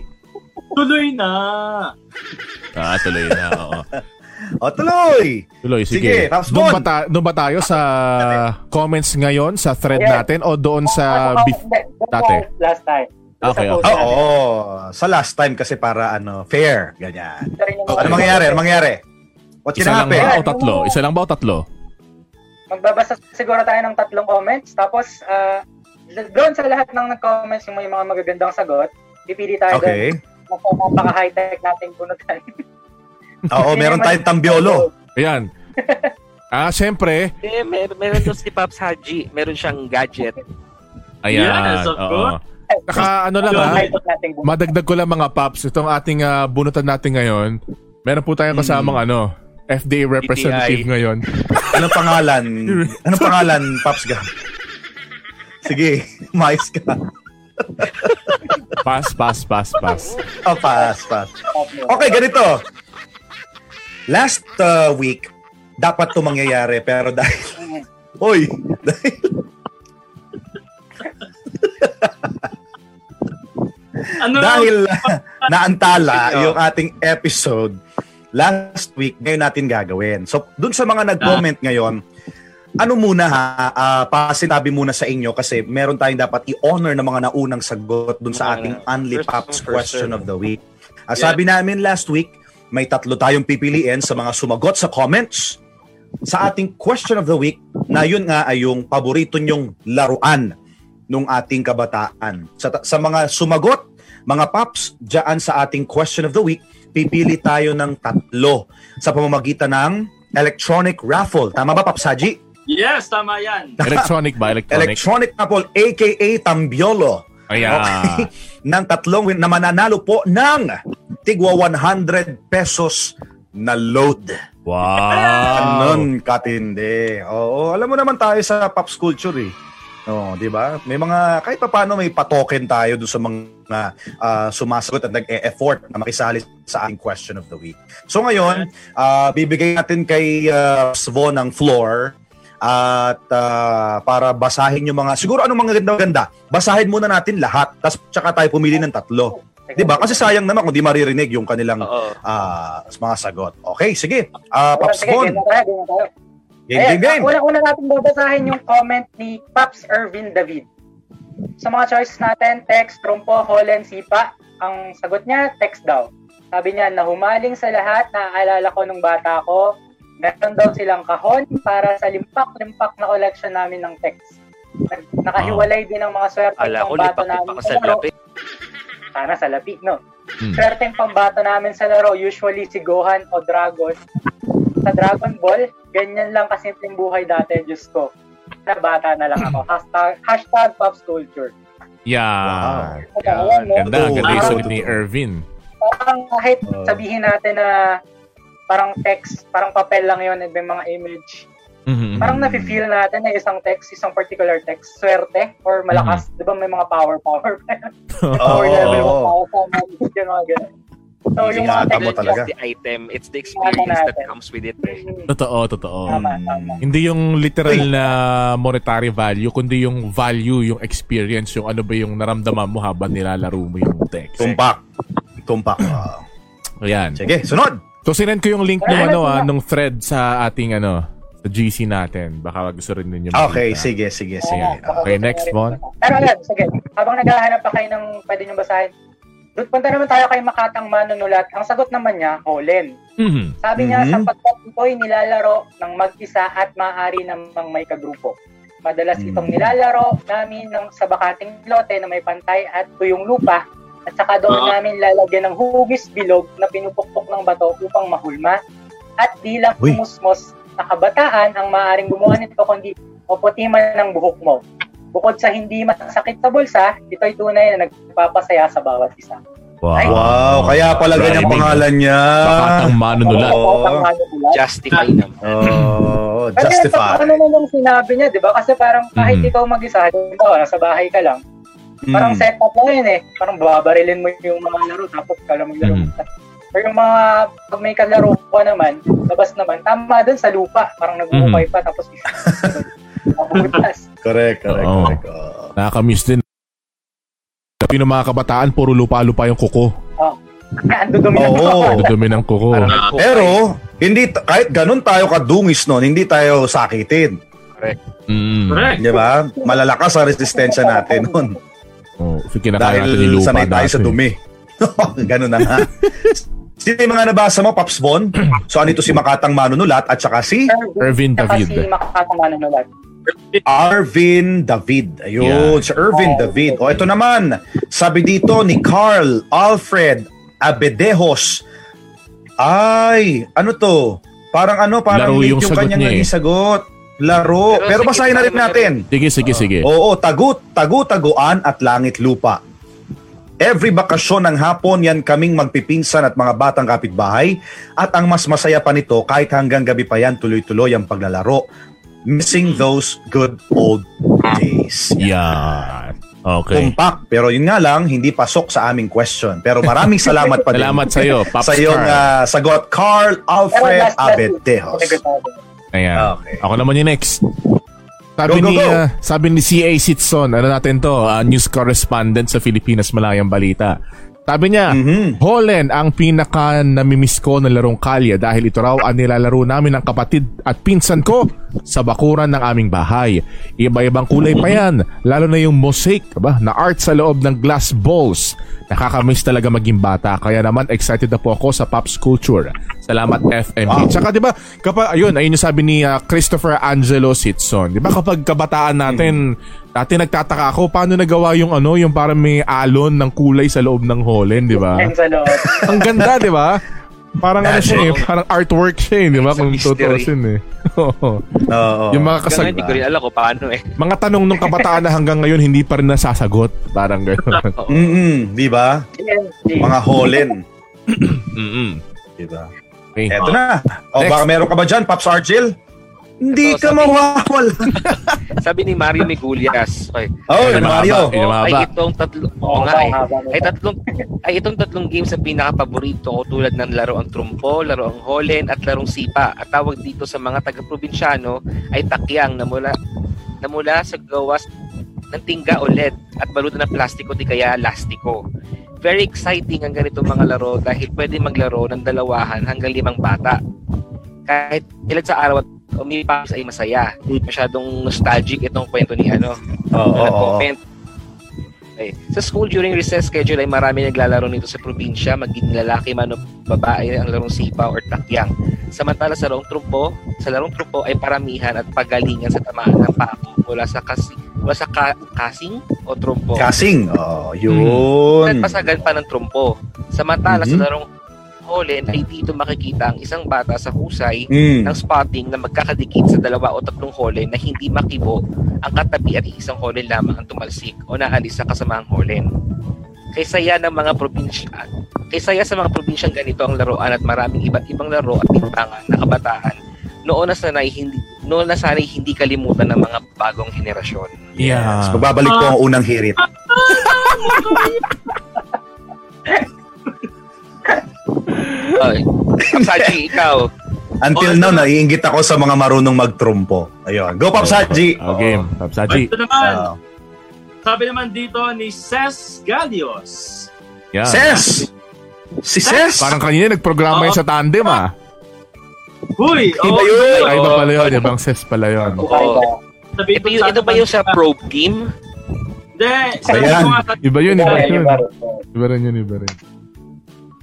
Tuloy na. Ah, tuloy na. Oo. O, tuloy! Tuloy, Sige, sige. Pops doon, Bon. ba ta- doon ba tayo sa comments ngayon sa thread Yeah. natin o doon sa bef- dati? Last time. Doon Okay, okay. Oo, natin. sa last time kasi para ano, fair. Ganyan. Ito rin yung O, mga- ano mangyayari? Ano mangyayari? What can isa lang happen? ba o tatlo? Isa lang ba o tatlo? Magbabasa siguro tayo ng tatlong comments. Tapos, ah, doon sa lahat ng nag-comments yung may mga magagandang sagot, pipili tayo Okay. doon. Kung napaka-high-tech nating bunutan. Oo, meron tayong tambiolo. Ayan. Ah, syempre. Eh, mer- meron doon si Pops Haji. Meron siyang gadget. Ayan. Yes, of oo. course. Saka ano lang ha, buhay. madagdag ko lang mga paps, itong ating ah, bunutan natin ngayon, meron po tayong kasamang ano, FDA representative DTI. ngayon. Anong pangalan? Anong pangalan, Pops Gab? Sige, mais ka. Pass, pass, pass, pass. Oh, pass, pass. Okay, ganito. Last uh, week, dapat to mangyayari, pero dahil... Hoy! Dahil, Ano dahil naantala oh. yung ating episode last week, ngayon natin gagawin. So, dun sa mga nag-comment ngayon, ano muna ha, uh, pasinabi muna sa inyo kasi meron tayong dapat i-honor ng mga naunang sagot dun sa ating first Pops question of the week. Ah, Yeah. Sabi namin last week, may tatlo tayong pipiliin sa mga sumagot sa comments sa ating question of the week na yun nga ay yung paborito nyong laruan nung ating kabataan. Sa, sa mga sumagot, mga paps, dyan sa ating question of the week, pipili tayo ng tatlo sa pamamagitan ng electronic raffle. Tama ba, Paps Haji? Yes, tama yan. Electronic ba? Electronic? Electronic raffle, aka Tambiolo. Ayan. Okay. ng tatlong win na mananalo po ng tigwa 100 pesos na load. Wow. Ganon katindi. Oo, alam mo naman tayo sa Pops culture eh. Oo, di ba? May mga, kahit pa paano may patoken tayo doon sa mga ah, sumasagot at nag-e-effort na makisali sa ating question of the week. So ngayon, ah, bibigay natin kay uh, Svo ng floor at ah, para basahin yung mga, siguro anong mga ganda-ganda, basahin muna natin lahat, tapos tsaka tayo pumili ng tatlo. Di ba? Kasi sayang naman kung di maririnig yung kanilang ah, mga sagot. Okay, sige. Ah, Pops Bon, game tayo, game game. Una-una natin babasahin yung comment ni Paps Irvin David. Sa mga choices natin, text, trumpo, holen, sipa. Ang sagot niya, text daw. Sabi niya, nahumaling sa lahat, naaalala ko nung bata ko, meron daw silang kahon para sa limpak-limpak na collection namin ng text. Nakahiwalay din ang mga swerte Ala ko, ng bato lipak namin pa sa lapi. Sana sa lapi, no? Hmm. Swerteng pambato namin sa laro, usually si Gohan o Dragon. Sa Dragon Ball, ganyan lang kasimpleng buhay dati, Diyos ko. Na bata na lang ako. Hashtag, hashtag Pops Culture. Yan. Wow. Yan. Ganda, Oo. ganda yung Wow. sulit ni Irvin. Parang kahit sabihin natin na parang text, parang papel lang yun, may mga image. Mhm. Parang nafe-feel natin na isang text, isang particular text, swerte or malakas. Di ba may mga power, power power Oo. level mo, power, power, yung mga ganun. So, yung mga mo It's talaga. just the item. It's the experience that comes with it. eh. Totoo, totoo. Tama, tama. Hindi yung literal na monetary value, kundi yung value, yung experience, yung ano ba yung naramdaman mo habang nilalaro mo yung text. Tumpak. Tumpak. Ah. Ayan. Sige, sunod. So sinend ko yung link nung ano ah, nung thread sa ating ano, sa GC natin. Baka gusto rin ninyo makita. Okay, sige, sige, sige. Okay, next one. Pero yan, sige. Habang naghahanap pa kayo ng pwede nyo basahin, punta naman tayo kay Makatang Manunulat. Ang sagot naman niya, Holen. Mhm. Sabi niya, Mhm. sapagkat ito'y nilalaro ng mag-isa at maaari namang may kagrupo. Madalas Mhm. itong nilalaro namin ng, sa bakating lote na may pantay at tuyong lupa at saka doon Ah. namin lalagyan ng hugis bilog na pinupukpok ng bato upang mahulma at di lang Uy. umusmos na kabataan ang maaaring gumawa nito kundi oputiman ng buhok mo. Bukod sa hindi masakit sa bulsa, ito'y tunay na nagpapasaya sa bawat isa. Wow. Wow, kaya pala ganyan Driving. pangalan niya. Bakatang manunulat. Oo. Bakatang manunulat. Justify naman. Oh, Kasi justify. ano naman sinabi niya, di ba? Kasi parang kahit Mhm. ikaw mag-isa, halimbawa, nasa bahay ka lang, parang Mm. setup lang yun eh. Parang babarilin mo yung mga laro, tapos ka lang maglaro. Mhm. Pero yung mga, pag may kalaro ka naman, labas naman, tama dun sa lupa. Parang nag-uukay pa, tapos Mabutas. Correct, correct, Oo. correct. Oh. Nakakamiss din. Sabi ng mga kabataan, puro lupa-lupa yung kuko. Ando dumi na Oo. Dumi ng kuko. Pero, hindi, t- kahit ganun tayo kadungis nun, hindi tayo sakitin. Mm. Correct. Di ba? Malalakas ang resistensya natin nun. Oh, so kinakain natin yung Dahil lupa sanay tayo sa dati. dumi. ganun na nga. Sino yung mga nabasa mo, Pops Bon? So, ano ito si Makatang Manunulat at saka si Irvin David. Kasi makakatama na nulat. Arvin David. Ayun, si Irvin David. O ito naman, sabi dito ni Carl Alfred Abedejos. Ay, ano to? Parang ano, parang Laro yung yung, sagot kanyang niya eh. naging sagot. Laro. Pero Pero, sige, basahin na rin natin. Sige, sige, sige. Oo, tagut, tagu-taguan at langit lupa. Every bakasyon ng hapon yan kaming magpipinsan at mga batang kapitbahay at ang mas masaya pa nito kahit hanggang gabi pa yan tuloy-tuloy ang paglalaro. Missing those good old days. Yan. Okay. Tumpak, pero yun nga lang, hindi pasok sa aming question. Pero maraming salamat pa din. Salamat sa iyo, Pops sa iyong Carl. ah, sagot, Carl Alfred Abetejos. Ayan. Okay. Ako naman yung next. Sabi Go, go, ni go. ah, sabi ni CA Sitson, ano natin to, ah, news correspondent sa Pilipinas Malayang Balita. Sabi niya, Mhm. Holland ang pinaka namimiss ko na larong kalye dahil ito raw ang nilalaro namin ng kapatid at pinsan ko sa bakuran ng aming bahay. Iba-ibang kulay pa yan, lalo na yung mosaic ba, na art sa loob ng glass balls. Nakakamiss talaga maging bata, kaya naman excited na po ako sa Pops Culture. Salamat FMP. Tsaka 'di ba, kapag ayun, ayun yung sabi ni ah, Christopher Angelo Sitson. 'Di ba kapag kabataan natin, dati nagtataka ako paano nagawa yung ano, yung parang may alon ng kulay sa loob ng Holland, 'di ba? Ang ganda, 'di ba? Parang ano siya eh, parang artwork siya eh, 'di ba? Kung tutuusin eh. Oo. Oo. yung mga kasag hindi ko rin alam kung paano eh. mga tanong nung kabataan na hanggang ngayon hindi pa rin nasasagot. Parang gano'n. Mm-mm, di ba? Mga Holland. Mm-mm. Di ba? Okay. Eto na. O baka meron ka ba dyan, Pops Argel? Hindi Ito, ka sabi- mawawala. Sabi ni Mario Migulias. Okay. Oh, Ay, Mario. Ay, itong tatlo Oo, nga eh. Ay tatlong ay itong tatlong games ang pinaka-paborito ko tulad ng laro ang trumpo, laro ang Holland at larong sipa. At tawag dito sa mga taga-probinsyano ay takyang na mula na mula sa gawas ng tingga o LED at balutan ng plastiko di kaya lastiko. Very exciting ang ganitong mga laro dahil pwede maglaro ng dalawahan hanggang limang bata. Kahit ilan sa araw at umipas ay masaya. Masyadong nostalgic itong kwento ni ano, Oo, na oo, oo. nag-comment. Okay. Sa school during recess schedule ay marami naglalaro nito sa probinsya, maging lalaki man o babae ang larong sipa or takyang. Samantala sa larong trumpo, sa larong trumpo ay paramihan at pagalingan sa tamaan ng pako mula sa kasi, mula sa ka, kasing o trumpo. Kasing. Oh, yun. At pasagan pa ng trumpo. Samantala sa Mhm. larong Holland ay dito makikita ang isang bata sa husay Mm. ng spotting na magkakadikit sa dalawa o tatlong holen na hindi makibo ang katabi at isang holen lamang ang tumalsik o naalis sa kasamang holen. Kaysaya ng mga probinsya, kaysaya sa mga probinsyang ganito ang laruan at maraming iba't ibang laro at timbangan na kabataan. Noon na sanay hindi noon na sanay hindi kalimutan ng mga bagong henerasyon. Yeah. Magbabalik po ang unang hirit. Ay, Saji, ikaw. Until Oh, now, na. naiingit ako sa mga marunong magtrumpo. Ayun. Go, Pops Haji. Oh, game. Pops Haji. Ito naman, Ah. sabi naman dito ni Ces Galios. Yeah. Ses! Si Ses? Parang kanina nagprograma yun sa tandem ah. Huy! Iba oh, yun. Ay, iba pala yun. Ibang ses pala yun. Sabi Ito, yung, ito ba yung sa probe team? Hindi. Iba yun, iba yun. iba. Iba rin yun, iba rin.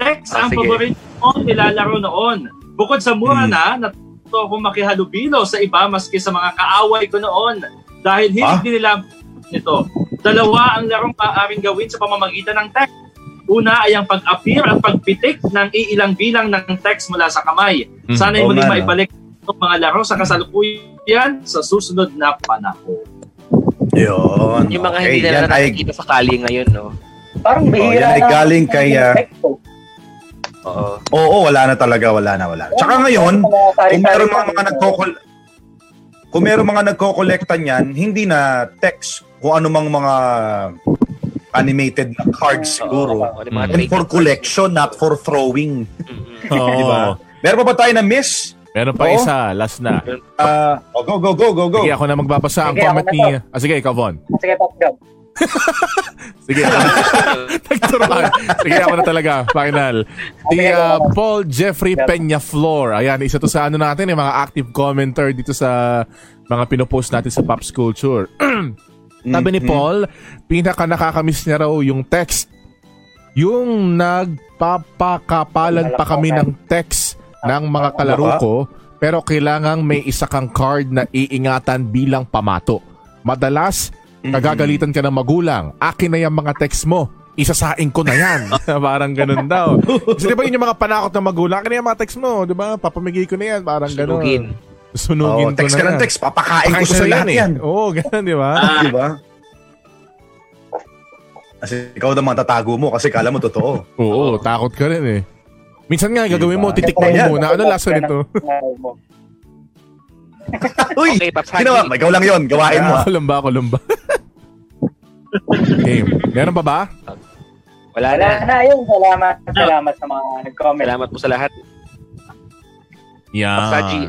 Text Ah, ang sige. paborito nilalaro noon. Bukod sa mura Hmm. na, natuto akong makihalubilo sa iba maski sa mga kaaway ko noon. Dahil hindi Ah? nila ito. Dalawa ang larong maaaring gawin sa pamamagitan ng text. Una ay ang pag-appear at pagpitik ng iilang bilang ng text mula sa kamay. Hmm. Sana'y Oo muling nga, no? maibalik itong mga laro sa kasalukuyan sa susunod na panahon. Yun. Yung mga Okay, hindi na ay- nakikita sa kali ngayon, no? Parang bihira yan ay na- galing kay, ah, Oo. Oo, wala na talaga, wala na, wala. Tsaka ngayon, kung meron mga mga nagkokol kung meron mga nagkokolekta niyan, hindi na text kung ano mang mga animated na cards siguro. Mga And trading for collection, not for throwing. Oo. Di ba? Meron pa ba tayo na miss? Meron pa Oo. isa, last na. Ah, oh, go, go, go, go, go. Sige, ako na magbabasa ang Sige, comment ni... na Ah, sige, ikaw, Von. Sige, Pop Gab. Sige, nagturuan. Sige, ako na talaga. Final. Ako na. Paul Jeffrey Peñaflor. Ayan, isa to sa ano natin, yung mga active commenter dito sa mga pinopost natin sa Pops Culture. Sabi ni Mhm. Paul, pinaka nakakamiss niya raw yung text. Yung nagpapakapalan pa kami ng text ng mga kalaro ko, pero kailangang may isa kang card na iingatan bilang pamato. Madalas. Nagagalitan ka ng magulang. Akin na yung mga text mo. isasaing ko na yan. Parang ganun daw. Kasi di ba yun yung mga panakot ng magulang? Kaya yung mga text mo, di ba? Papamigay ko na yan. Parang ganun. Sunugin. Sunugin Oh, ko text na ka ng yan. text, papakain ko Pakain sa lahat eh. yan. Oo, ganun, di ba? Ah, Di ba? Kasi ikaw naman tatago mo kasi kala mo totoo. Oo, takot ka rin eh. Minsan nga, gagawin mo, titikman mo muna. Ano lasa nito? Uy! Okay. Ginawa, ikaw lang yon gawain mo. Ako lang ba? Ako lang ba? Game. Meron pa ba? Wala Wala na. na yun. Salamat. Salamat sa mga nag-comment. Salamat po sa lahat. Yan. Paps Haji.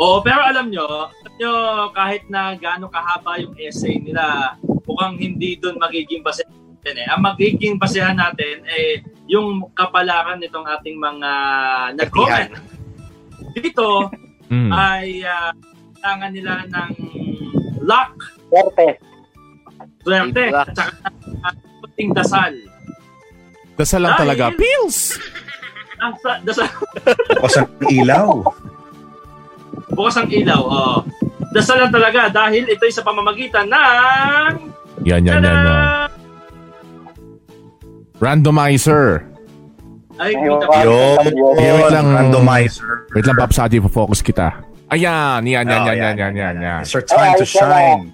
Oo, pero alam nyo, alam nyo, kahit na gaano kahaba yung essay nila, mukhang hindi doon magiging basehan natin eh. Ang magiging basehan natin eh yung kapalaran nitong ating mga nag-comment. Dito Mm. ay ah, kailangan nila ng luck, Swerte. Swerte, at saka puting dasal. Dasal lang Dahil- talaga. Pills! Ang sa- dasal, Bukas ang ilaw. bukas ang ilaw. Oh. Dasal lang talaga dahil ito ay sa pamamagitan ng... Yan, yan, yan. yan. Randomizer. Ay. Yeah, wait lang. Randomizer. Wait lang, Paps Haji, focus kita. Ayan, yan, yan, yan, yan, yan, yan, yan. It's our time to shine.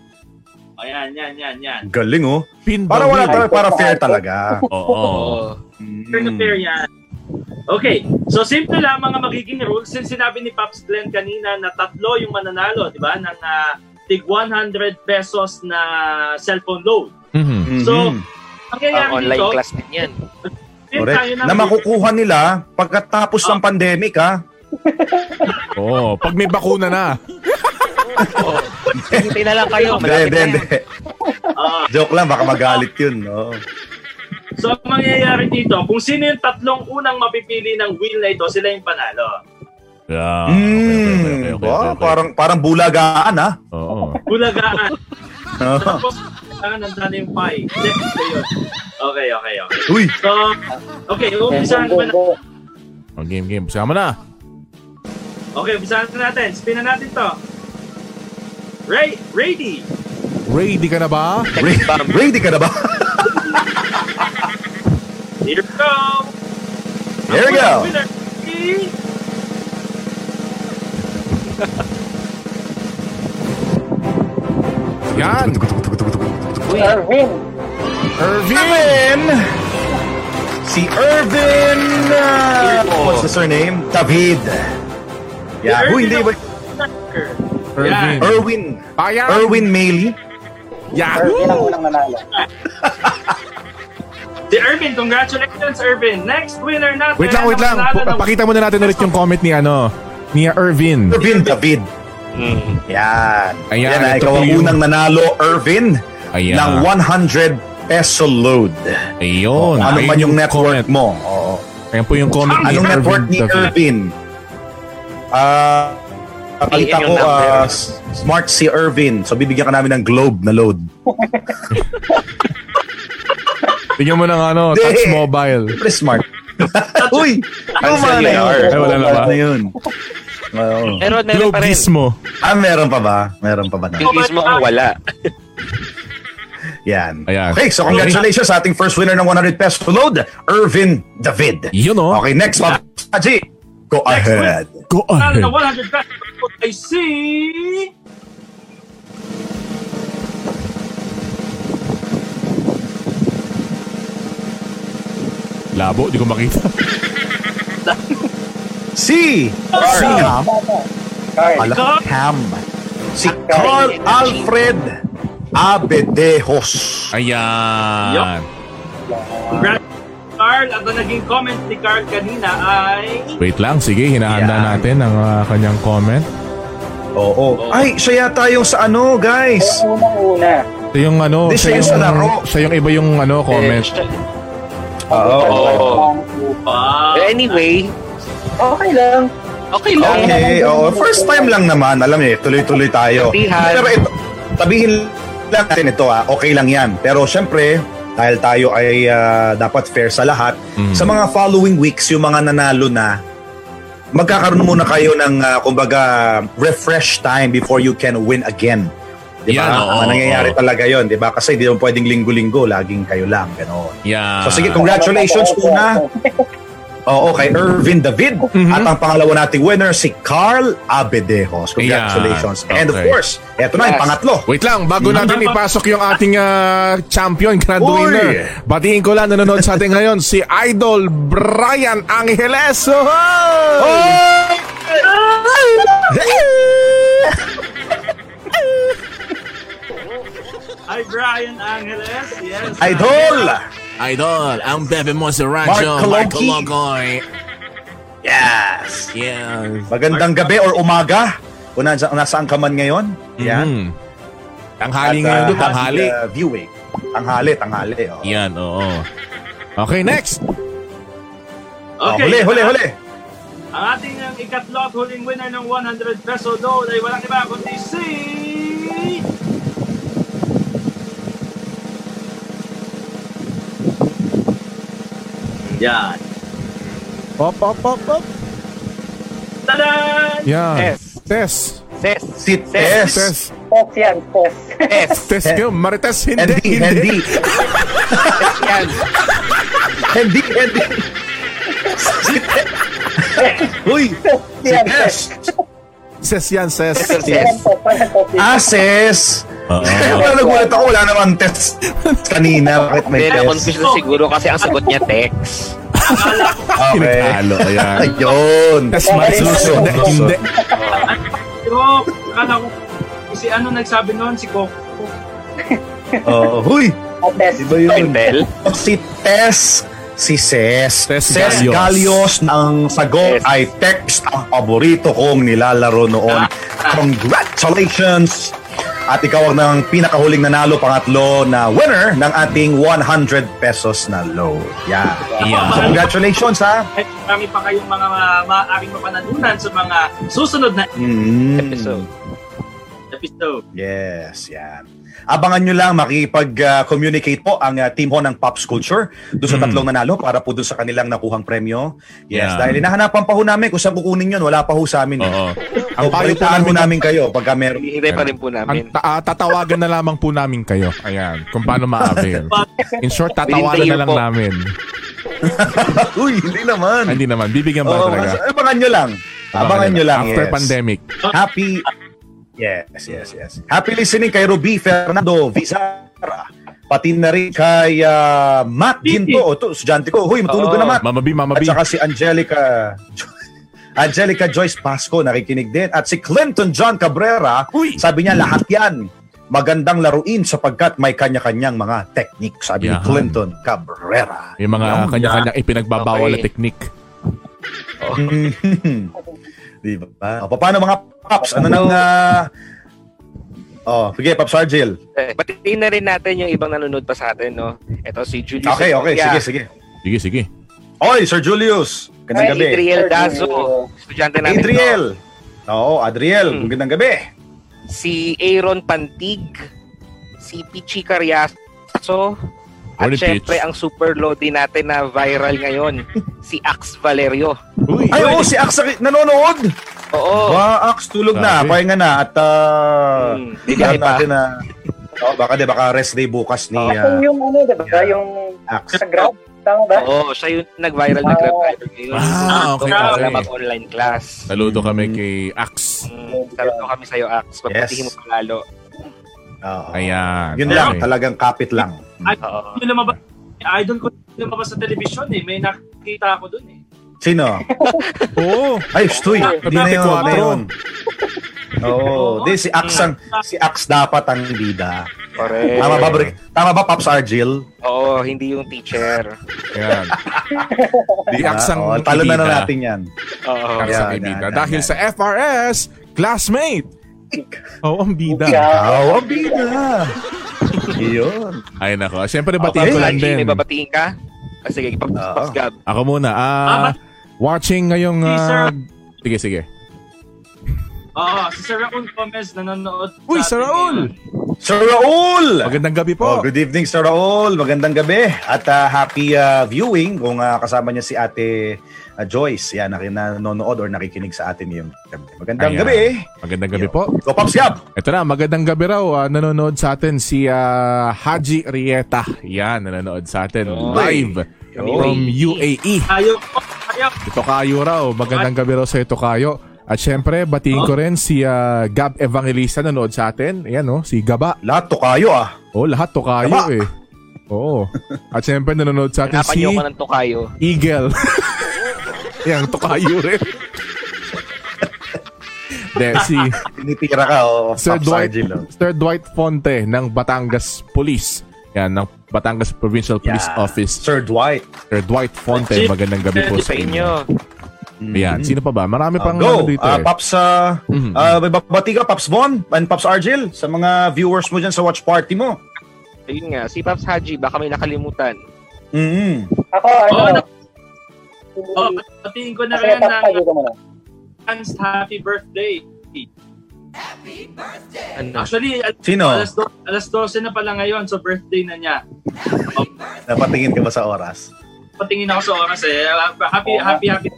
Ayan, yan, yan, yan. Galing oh. Pin Para wala talaga, para fair talaga. Oo. Oo. Fair na Mm. fair yan. Okay, so simple lang mga magiging rules. Since sinabi ni Pops Glenn kanina na tatlo yung mananalo, di ba? Ng ah, tig 100 pesos na cellphone load. Mhm. So, Mhm. Ang Mangyayari online dito, class din yan. Correct. Na makukuha nila pagkatapos ng pandemic ha. Oo, pag may bakuna na. Oo. Hintay na lang kayo. Hindi, hindi, hindi. Ah, Joke lang, baka magalit yun. No? so, ang mangyayari dito, kung sino yung tatlong unang mapipili ng wheel na ito, sila yung panalo. Yeah. Mm, ba, parang parang bulagaan ha. Oo. Bulagaan. Oh. Tapos, kailangan nandun na yung pie. Hindi, ito yun. Okay, okay, okay. Uy, So, okay, umpisahan ko na. Oh, game, game. Sama na. Okay, umpisahan na natin. Spin na natin to. Ray, ready. Ready ka na ba? re- ready ka na ba? Here we go. Here we go. Winner. is- Yan. Erwin. Irvin. Irvin! Si Irvin! uh, what's the surname? David. Yeah. Uy, hindi. Wait. Irvin. Erwin. Ayan. Erwin Mailey. Yahoo! Erwin ang unang nanalo. Si Irvin, congratulations Irvin. Next winner natin. Wait lang, wait lang. Pakita muna natin ulit yung comment ni ano, ni Irvin. Irvin David. Mm. Yan. Ayan, Yan ito ikaw ang unang nanalo, Irvin, Ayan. ng 100 peso load. Ayun. ano man yung network comment. mo. Oo. Ayan po yung comment ni Anong Irvin. network ni. Irvin? Ah, Nakita PM ko, ah, s- smart si Irvin. So, bibigyan ka namin ng globe na load. Tingnan mo ng ano, Hindi. touch mobile. Siyempre smart. Uy! Ang Tama na yun. Ay, wala na ba? na yun. Oo. Meron, meron Globe pa rin. Gizmo. Ah, meron pa ba? Meron pa ba na? Yung ang wala. Yan. Ayan. Okay, so congratulations sa ating first winner ng 100 peso load, Irvin David. Yun oh. Okay, next, Bob Haji. Go Next ahead. Go Manalo ahead. ng 100 pesos. I see. Labo, di ko makita. Si Cam. Carl. Alakam. Si Carl Alfred Abedejos. Ayan. Congrats Carl. At ang naging comment ni Carl kanina ay... Wait lang, sige, hinahanda Yan. natin ang ah, kanyang comment. Oo. Ay, siya yata yung sa ano, guys. Yung unang-una. Ito yung ano, Hindi, siya siya yung sa laro. yung, siya yung iba yung ano, comment. Oo. Oo. Wow. But anyway, Okay lang. okay lang. Okay, oo. First time lang naman, alam niyo, eh, tuloy-tuloy tayo. Sabihan. Pero ito, sabihin lang natin ito ah, okay lang yan. Pero syempre, dahil tayo ay ah, dapat fair sa lahat, Mm. sa mga following weeks, yung mga nanalo na, magkakaroon muna kayo ng, ah, kumbaga, refresh time before you can win again. Di ba? Yan, oo, Ang nangyayari oo. talaga yon, di ba? Kasi di mo pwedeng linggo-linggo, laging kayo lang, gano'n. Yeah. So sige, congratulations una. Oo, kay Irvin David. Mhm. At ang pangalawa nating winner, si Carl Abedejos. Congratulations. Yeah, And of okay. course, eto na yung Yes. pangatlo. Wait lang, bago natin ipasok yung ating ah, champion, grand Uy! winner. Batiin ko lang nanonood sa atin ngayon si Idol Brian Angeles. Oh! Hi, Brian Angeles. Yes. Idol! Idol, ang bebe mo si Mark Radyo, Mark Coloki. Colocoy. Yes! Yes. Magandang gabi or umaga kung nasa, nasaan ka man ngayon. Yan. Mm. Tanghali At, ngayon uh, doon, tanghali. uh, viewing. Tanghali, tanghali. Oh. Yan, oo. Okay, next. Oh, Okay. huli, huli, huli. Ang ating ang ikatlo at huling winner ng 100 peso load ay walang iba kundi si... Yan. Pop, pop, pop, pop. Tadan! Yan. Yes. Tess. Ses. Si Tess. Tess. Pos yan, pos. Ses. Tess yun. Marites, hindi. Hindi, hindi. Yan. Hindi, hindi. Si Tess. Uy, si Tess. Ses yan, ses. Ses. Copy. Ases. Oo. Wala nagulat ako, wala naman test kanina. Bakit may Hindi, test? na-confuse na siguro kasi ang sagot niya text. Okay. Pinaghalo, ayan. Ayun. Tess Marsus. Hindi, hindi. Pero, akala ko, si ano nagsabi noon, si Coco. Oh, huy. Test. Di ba yun? Si Tess, si Ses. Ses Galios. Galios ng sagot Yes. ay text ang paborito kong nilalaro noon. Congratulations! At ikaw ang ng pinakahuling nanalo pangatlo na winner ng ating 100 pesos na load. Yan. Yeah. So congratulations ha. At marami pa kayong mga ma- maaaring mapanalunan sa mga susunod na Mm. Episode. episode. Yes, yan. Abangan nyo lang makipag-communicate po ang uh, team ho ng Pops Culture doon sa Mm. tatlong nanalo para po doon sa kanilang nakuhang premyo. Yes, Yeah. dahil hinahanapan pa ho namin kung saan kukunin yun. Wala pa ho sa amin. Oo. Ang Ang payo po balitaan ho namin, namin kayo pagka meron. Hihintay pa rin po ang namin. ta- ah, tatawagan na lamang po namin kayo. Ayan, kung paano ma-avail. In short, tatawagan Within the na lang po. namin. Uy, hindi naman. Ah, Hindi naman, bibigyan ba Oo, talaga? mas- abangan nyo lang. Abangan nyo lang, After yes. pandemic. Happy Yes, yes, yes. Happy listening kay Ruby Fernando Vizara. Pati na rin kay ah, Matt Ginto. O, to, estudyante ko. Huy, matulog ka Oo. na, Matt. Mama B, Mama At B. saka si Angelica Angelica Joyce Pasco nakikinig din. At si Clinton John Cabrera, Uy! sabi niya lahat yan magandang laruin sapagkat may kanya-kanyang mga technique, sabi ni Yahan. Clinton Cabrera. Yung mga kanya-kanyang ipinagbabawal na Okay. technique. Di ba? O, paano mga Pops? Ano nang... ah, oh, sige, Pops Argel. Eh, Batiin na rin natin yung ibang nanonood pa sa atin, no? Ito si Julius. Okay, okay. Sige, sige. Sige, sige. Oy, Sir Julius. Gandang gabi. Adriel Dazo. Estudyante namin. Adriel. Oo, Adriel. Hmm. Gandang gabi. to. Si Aaron Pantig. Si Pichi Carriazo. At Morning, syempre, ang super loading natin na viral ngayon, si Ax Valerio. Uy! Ay, oo, si Ax nanonood. Oo. Ba, Ax, tulog na. Sabi. Pahinga na. At, uh, Hmm, bibiyahe pa. natin na, oh, baka, di, baka rest day bukas ni uh, yung ano, diba? Yung Ax. sa Grab. Tama ba? Oo, siya yung nag-viral na grab driver ngayon. Ah, okay, Doon okay. mag-online class. Saludo kami kay Axe. Mm, saludo kami sa'yo, Ax. Pagpatihin mo pa lalo. Oo. Ayan. Yun okay. lang, talagang kapit lang. Ay, Oo. yung lumabas, idol ko lumabas sa television eh. May nakita ako dun eh. Sino? Oo. Ay, stoy. Hindi na yun. Na yun. Oo. Di, si Ax ang, si Ax dapat ang bida. Correct. Tama ba, Bri? Tama ba, Pops Argil? Oo, hindi yung teacher. Ayan. Di? Ax ang Oo, Talo na na natin yan. Oo. Ax Yan, ang yan, yan, Dahil yan. sa FRS, classmate. Oo, ang bida. Ikaw ang bida. Iyon. Ay, nako. Siyempre, Okay, batiin ko lang din. May babatiin ka? Ah, sige, pag Oo. Gab. Ako muna. Ah, Ah, ba- watching ngayong... Si Sir- ah, sige, sige. Oo, si Sir Raul Gomez nanonood. Uy, Sir Raul! Sir Raul! Magandang gabi Oh, po. good evening, Sir Raul. Magandang gabi. At ah, happy ah, viewing kung ah, kasama niya si Ate ah, Joyce. Yan, na nanonood or nakikinig sa atin yung gabi. Magandang Ayan. gabi. Magandang gabi po. Go, Pops Gab! Ito na, magandang gabi raw. ah, nanonood sa atin si ah, Haji Rieta. Yan, nanonood sa atin live from UAE. Po, ayaw. Ito kayo raw. Magandang gabi raw sa ito kayo. At syempre, batiin ko rin si ah, Gab Evangelista nanood sa atin. Ayan, oh, si Gaba. Lahat to kayo ah. Oh, lahat to kayo Gaba. eh. Oo. At syempre, nanonood sa atin Hanapan si ko ng tokayo. Eagle. Yan, to kayo rin. De, si Tinitira ka oh, Sir Dwight, oh. Sir Dwight Fonte ng Batangas Police. Yan, ng Batangas Provincial Police Yeah. Office. Sir Dwight. Sir Dwight Fonte, Chief, magandang gabi po Sa inyo. inyo. Ayan, sino pa ba? Marami Ah, pang go! ano dito Ah, eh. Pops, ah, Mhm. ah, may babati ka, Pops Von and Pops Argel sa mga viewers mo dyan sa watch party mo. Ayun nga, si Pops Haji, baka may nakalimutan. mm Ako, ano, Oo, na- Oh, patingin ko na rin ng happy birthday. Ano? Actually, al- Sino? alas, do- alas 12 na pala ngayon, so birthday na niya. Napatingin ka ba sa oras? Patingin ako sa oras eh. Happy, Oo. happy, happy.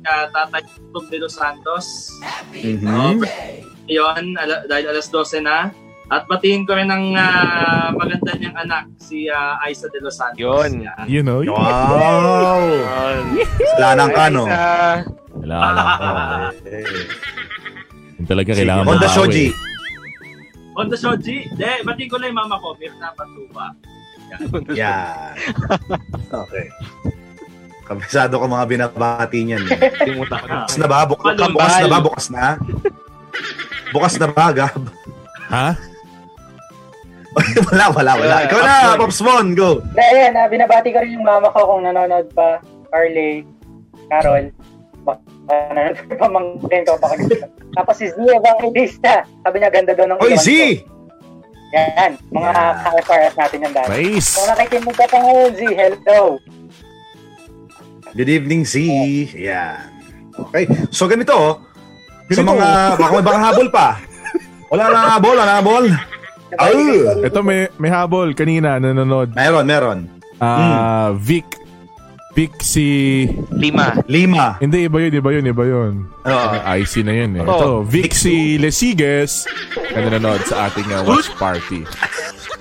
Uh, tatay Tug de los Santos. Mhm. Oh, Yun, ala, dahil alas 12 na. At patingin ko rin ng ah, maganda niyang anak, si ah, Aiza de los Santos. Yun. Yan. You know, Wow! Lanang ka, no? Sa, kailangan ko. Eh. Yun talaga kailangan Honda mabawi. Shoji. Honda Shoji. De, batiin ko lang yung mama ko, Mirna Patuba. Yan. Okay. Kabisado ko mga binabati niyan. ko na. Bukas na ba? Buk- Palong bukas na ba? Bukas na? Bukas na ba, Gab? Ha? wala, wala, wala. Yeah, Ikaw na, Pops Von, go. Hindi, ayan, ah, binabati ko rin yung mama ko kung nanonood pa. Carly, Carol. Baka nanonood pa pamangkin ko. Baka. Tapos si Z Evangelista. Sabi niya, ganda daw ng Oy, Z! ko. Yan, mga Yeah. ka-FRS natin yan dati. Nice. Kung nakikinig ka pa ngayon, Z, hello. Good evening, Z. Yan. Okay. So, ganito, oh. Sa mga, baka may baka habol pa. Wala na habol, wala na habol. Ay! Ito may, may habol kanina nanonood. Meron, meron. Ah, Vic. Vic si... Lima. Lima. Hindi, iba yun, iba yun, iba yun. Oo. IC na yun eh. Oo. Ito, Vic si Lesiges na nanonood sa ating uh, watch party.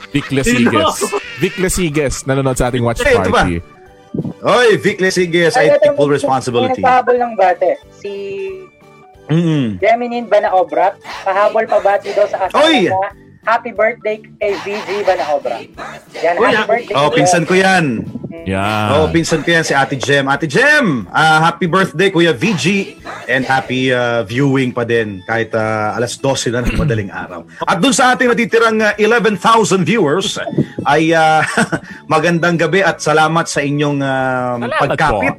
Vic Lesiges. Vic Lesiges nanonood sa ating watch Eh, ito ba? party. Oy, Vic Lesiges, I take full responsibility. Nagpahabol ng bate. Si Mm-mm. Geminin Banaobra. Pahabol pa bati daw sa asawa Oy! na happy birthday kay VG Banaobra. Yan, Uy, happy birthday. Oh, pinsan ko yan. Yan. Oh, pinsan ko yan si Ate Jem. Ate Jem, ah, happy birthday Kuya VG and happy ah, viewing pa din kahit ah, alas 12 na ng madaling araw. At dun sa ating natitirang ah, 11,000 viewers ay ah, magandang gabi at salamat sa inyong Salamat pagkapit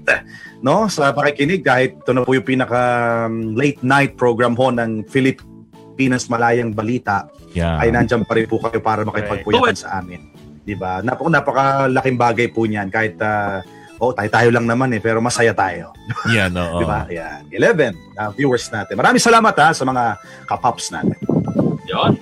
no sa pakikinig kahit ito na po yung pinaka um, late night program ho ng Philippines Malayang Balita Yan. ay nandiyan pa rin po kayo para makipagpuyatan sa amin. 'Di ba? Napaka napakalaking bagay po niyan kahit uh, oh, tayo-tayo lang naman eh pero masaya tayo. Yan, oo. 'Di ba? Yan. 11 uh, viewers natin. Maraming salamat ha sa mga kapops natin. Yun.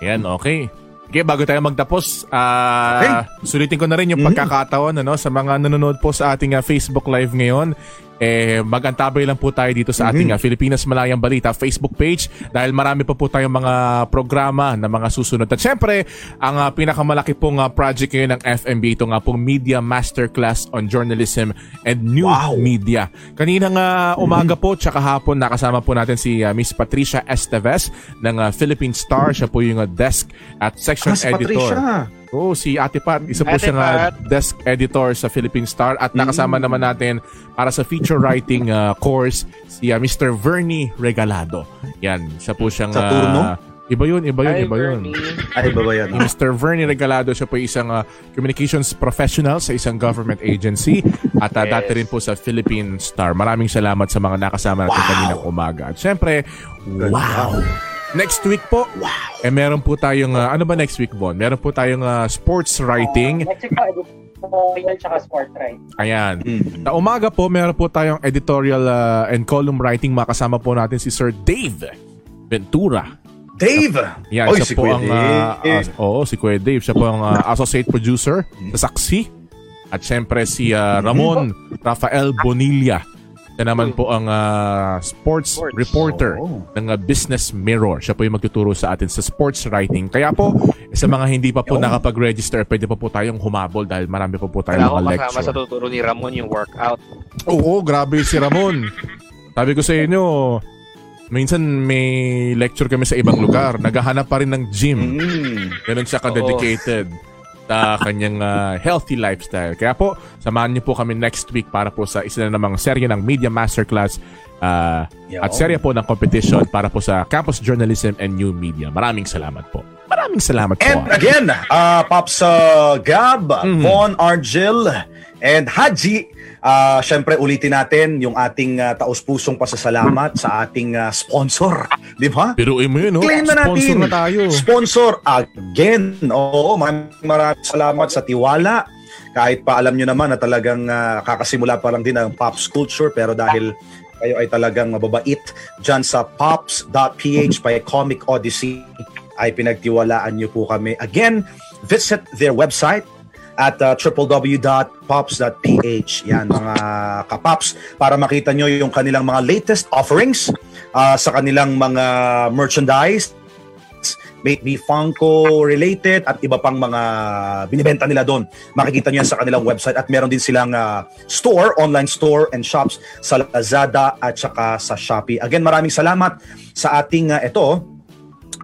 Yan, okay. Okay, bago tayo magtapos, ah sulitin ko na rin yung Mhm. pagkakataon ano, sa mga nanonood po sa ating ah, Facebook Live ngayon. Eh, magantabay lang po tayo dito sa ating Mhm. ah, Filipinas Malayang Balita Facebook page dahil marami pa po tayong mga programa na mga susunod. At syempre, ang ah, pinakamalaki pong ah, project ngayon ng FMB, ito nga pong Media Masterclass on Journalism and New Wow. Media. Kaninang ah, umaga po, tsaka hapon, nakasama po natin si ah, Miss Patricia Esteves ng ah, Philippine Star. Siya po yung ah, desk at section Ah, si editor. Patricia. Oo, si Ate Pat, isa po Ate siyang Pat. desk editor sa Philippine Star at nakasama Mm. naman natin para sa feature writing ah, course si ah, Mr. Vernie Regalado. Yan, siya po siyang Sa turno? iba yun, iba yun, Hi, iba yun. Ay ba ba yan? Si Mr. Vernie Regalado, siya po isang ah, communications professional sa isang government agency at ah, Yes. dati rin po sa Philippine Star. Maraming salamat sa mga nakasama natin Wow. kaninang umaga. At syempre, Good wow! Next week po, eh meron po tayong, ah, ano ba next week, Bon? Meron po tayong ah, sports writing. Uh, next week po, editorial tsaka sport right? Ayan. Mm. Sa umaga po, meron po tayong editorial uh, and column writing. Makasama po natin si Sir Dave Ventura. Dave! Yan, Oy, siya si po Kuya ang, Dave. ah, as- oo, si Kuya Dave. Siya po ang ah, associate producer sa Saksi. At syempre si ah, Ramon Rafael Bonilla. Siya naman po ang ah, sports, Sports. reporter Oo. ng ah, Business Mirror. Siya po yung magtuturo sa atin sa sports writing. Kaya po, sa mga hindi pa po nakapag-register, pwede pa po tayong humabol dahil marami pa po tayong mga kasama sa lecture. tuturo ni Ramon yung workout. Oo, grabe si Ramon. Sabi ko sa inyo, minsan may lecture kami sa ibang lugar. Naghahanap pa rin ng gym. Mm. Ganun siya ka-dedicated sa kanyang ah, healthy lifestyle. Kaya po, samahan niyo po kami next week para po sa isa na namang serye ng Media Masterclass Yo. at serye po ng competition para po sa Campus Journalism and New Media. Maraming salamat po. Maraming salamat po. And again, uh, Pops uh, Gab, Mhm. Von Argil, and Haji, uh, syempre ulitin natin yung ating uh, taus-pusong pasasalamat sa ating uh, sponsor. Di ba? Biruin mo yun, no? Claim na Sponsor natin. na tayo. Sponsor again. Oo, maraming maraming salamat sa tiwala. Kahit pa alam nyo naman na talagang ah, kakasimula pa lang din ang Pops Culture pero dahil kayo ay talagang mababait dyan sa pops.ph by Comic Odyssey ay pinagtiwalaan nyo po kami. Again, visit their website at uh, www.pops.ph. Yan mga kapops para makita nyo yung kanilang mga latest offerings uh, sa kanilang mga merchandise may be Funko related at iba pang mga binibenta nila doon. Makikita niyo yan sa kanilang website at meron din silang ah, store, online store and shops sa Lazada at saka sa Shopee. Again, maraming salamat sa ating uh, ito,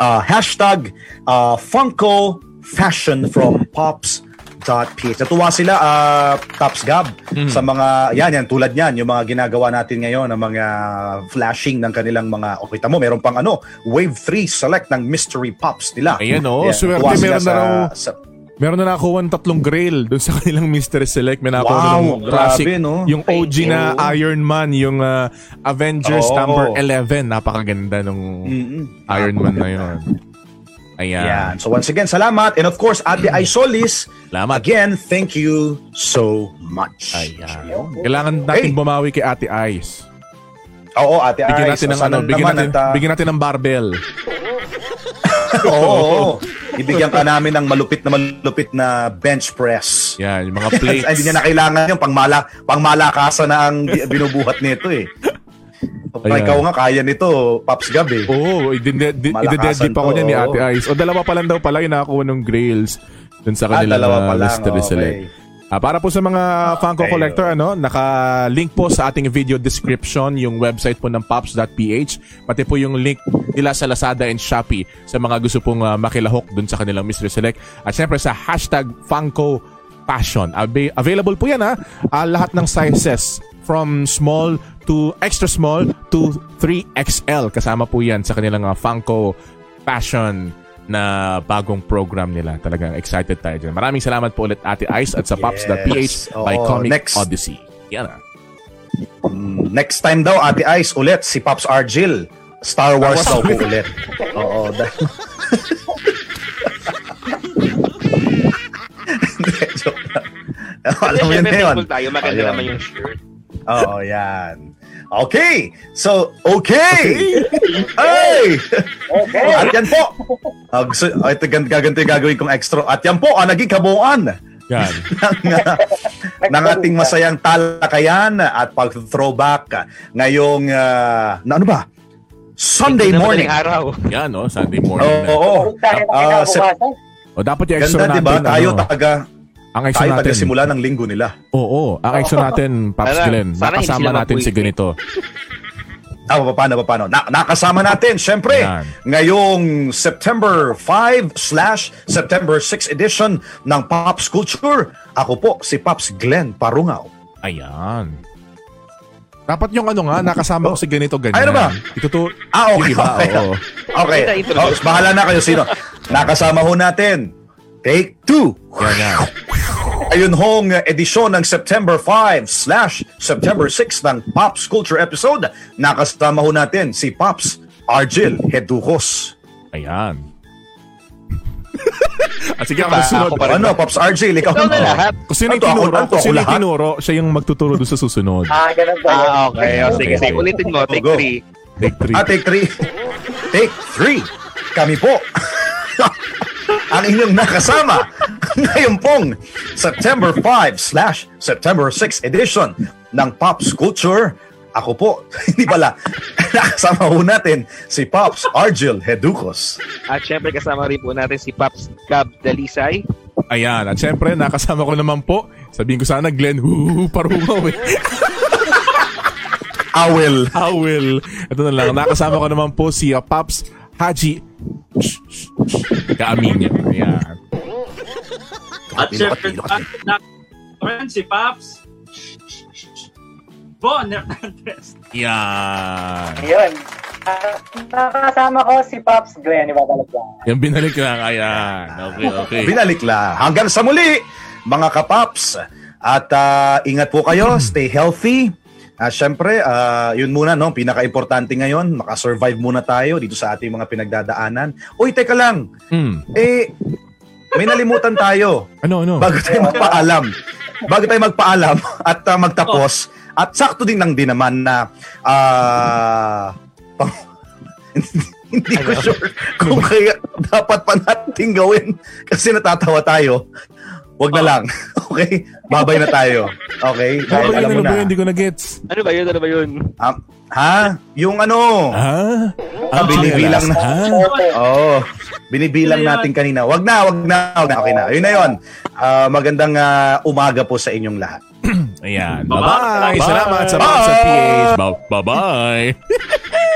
ah, hashtag ah, Funko Fashion from Pops PH. Natuwa sila, uh, Tops Gab, sa mga, yan, yan, tulad yan, yung mga ginagawa natin ngayon, ng mga flashing ng kanilang mga, o kita mo, meron pang ano, Wave 3 select ng Mystery Pops nila. Ayan, oh, Yeah, swerte, meron na raw- sa- Meron na nakuha ng tatlong grail doon sa kanilang Mystery Select. May nakuha Wow, ng classic. grabe, no? Yung OG na Oo. Iron Man, yung ah, Avengers Oo. number 11. Napakaganda nung Mm-mm. Iron Man na yun. Ayan. Yan. So once again, salamat. And of course, Ate Isolis, Salamat. again, thank you so much. Ayan. Kailangan natin Hey. bumawi kay Ate Ice. Oo, Ate Bigyan Ice. natin ng ano, bigyan natin, at, ah, bigyan natin ng barbell. Oo, oo. Ibigyan ka namin ng malupit na malupit na bench press. Yan, yung mga plates. Hindi niya na kailangan yung pangmala, pangmalakasan na ang bi- binubuhat nito eh. Ayan. Ikaw nga, kaya nito, Pops Gab eh. Oo, oh, ide-deadly Malakasan pa ko to, niya ni. Ate Ice. O dalawa pa lang daw pala yung nakakuha ng grails dun sa Ah, kanilang dalawa uh, pa lang, Mystery okay. Select. Ah, para po sa mga Funko okay. collector, ano, naka-link po sa ating video description yung website po ng pops.ph, pati po yung link nila sa Lazada and Shopee sa mga gusto pong ah, makilahok dun sa kanilang Mystery Select. At syempre sa hashtag Funko Passion. Ava- available po yan ha. Ah, lahat ng sizes from small to extra small to 3XL. Kasama po yan sa kanilang ah, Funko Passion na bagong program nila. Talagang excited tayo dyan. Maraming salamat po ulit Ate Ice at sa Pops.ph by Oo, Comic next. Odyssey. Yan ah. Next time daw, Ate Ice, ulit, si Pops Argil. Star Wars Star daw po ulit. Oo. da- Hindi, joke lang. Alam mo yun na yun. tayo. Maganda Ayun. naman yung shirt. Oo, yan. Okay. So, okay. Hey! Okay. At yan po. Uh, gusto, uh, ito gan- gaganto yung gagawin kong extra. At yan po, ang naging kabuuan Yan. ng, uh, ng ating masayang talakayan at pag-throwback ngayong, uh, na ano ba? Sunday morning. araw. Yan oh, Sunday morning Oo. na. oo. Huwag tayo na Ah, kinabukasan. O dapat yung extra Ganda, di ba? natin. Tayo ano, taga, ang extra tayo natin. simula ng linggo nila. Oo, ang extra natin, Pops Sana- Glenn. sana hindi Nakasama sila natin si ganito. Ah, paano, paano? Na, nakasama natin, syempre, Yan. ngayong September 5 slash September 6 edition ng Pops Culture. Ako po, si Pops Glenn Parungaw. Ayan. Dapat yung ano nga, nakasama ko si ganito ganyan. Ay, ano ba? Itutu... Ah, okay. Yung iba, okay. oo. Okay. Oh, bahala na kayo sino. Nakasama ho natin. Take two. Yan yan. Ayun hong edisyon ng September 5 slash September 6 ng Pops Culture episode. Nakasama ho natin si Pops Argil Hedujos. Ayan. At sige, ako susunod. Ako Ano, Pops Argil, ikaw na lahat. Kung sino yung tinuro, kung sino ako yung tinuro, siya yung magtuturo doon sa susunod. Ah, ganun ba? Ah, okay. O, sige, sige. Ulitin mo. Take Go. three. Take three. Ah, take three. take three. kami po ang inyong nakasama ngayon pong September 5 slash September 6 edition ng Pops Culture. Ako po, hindi pala, nakasama ho natin si Pops Argel Heducos. At syempre kasama rin po natin si Pops Gab Dalisay. Ayan, at syempre, nakasama ko naman po. Sabihin ko sana, Glenn, huhuhu, parungaw eh. Awel. Howell. Ito na lang, nakasama ko naman po si uh, Pops Haji. Kaamin niya. Ayan. At syempre, na, friend, si Paps. Bon Hernandez. Yan. Ayun. Ah, nakakasama ko si Pops Glenn, ibabalik lang. Yung binalik lang. Ayan. Okay, okay. Binalik lang. Hanggang sa muli, mga kapaps. At ah, ingat po kayo, stay healthy. Ah, Siyempre, ah, yun muna, no? pinaka-importante ngayon, makasurvive muna tayo dito sa ating mga pinagdadaanan. Uy, teka lang, Hmm. eh, may nalimutan tayo Ano, ano? bago tayo magpaalam. Bago tayo magpaalam at ah, magtapos. At sakto din lang din naman na pang- hindi ko sure kung kaya dapat pa natin gawin kasi natatawa tayo. Wag na lang. Okay? Babay na tayo. Okay? Ano Dahil ba yun? alam mo Ano ba na. yun? Hindi ko na-gets. Ano ba yun? Ano ba yun? Ah, ha? Yung ano? Ha? Ah, binibilang na. Ha? Oo. Binibilang natin kanina. Wag na, wag na, wag na. Okay na. Yun na yun. Ah, magandang ah, umaga po sa inyong lahat. Ayan. Bye-bye. Bye-bye. Salamat sa mga sa PH. Bye- Bye-bye.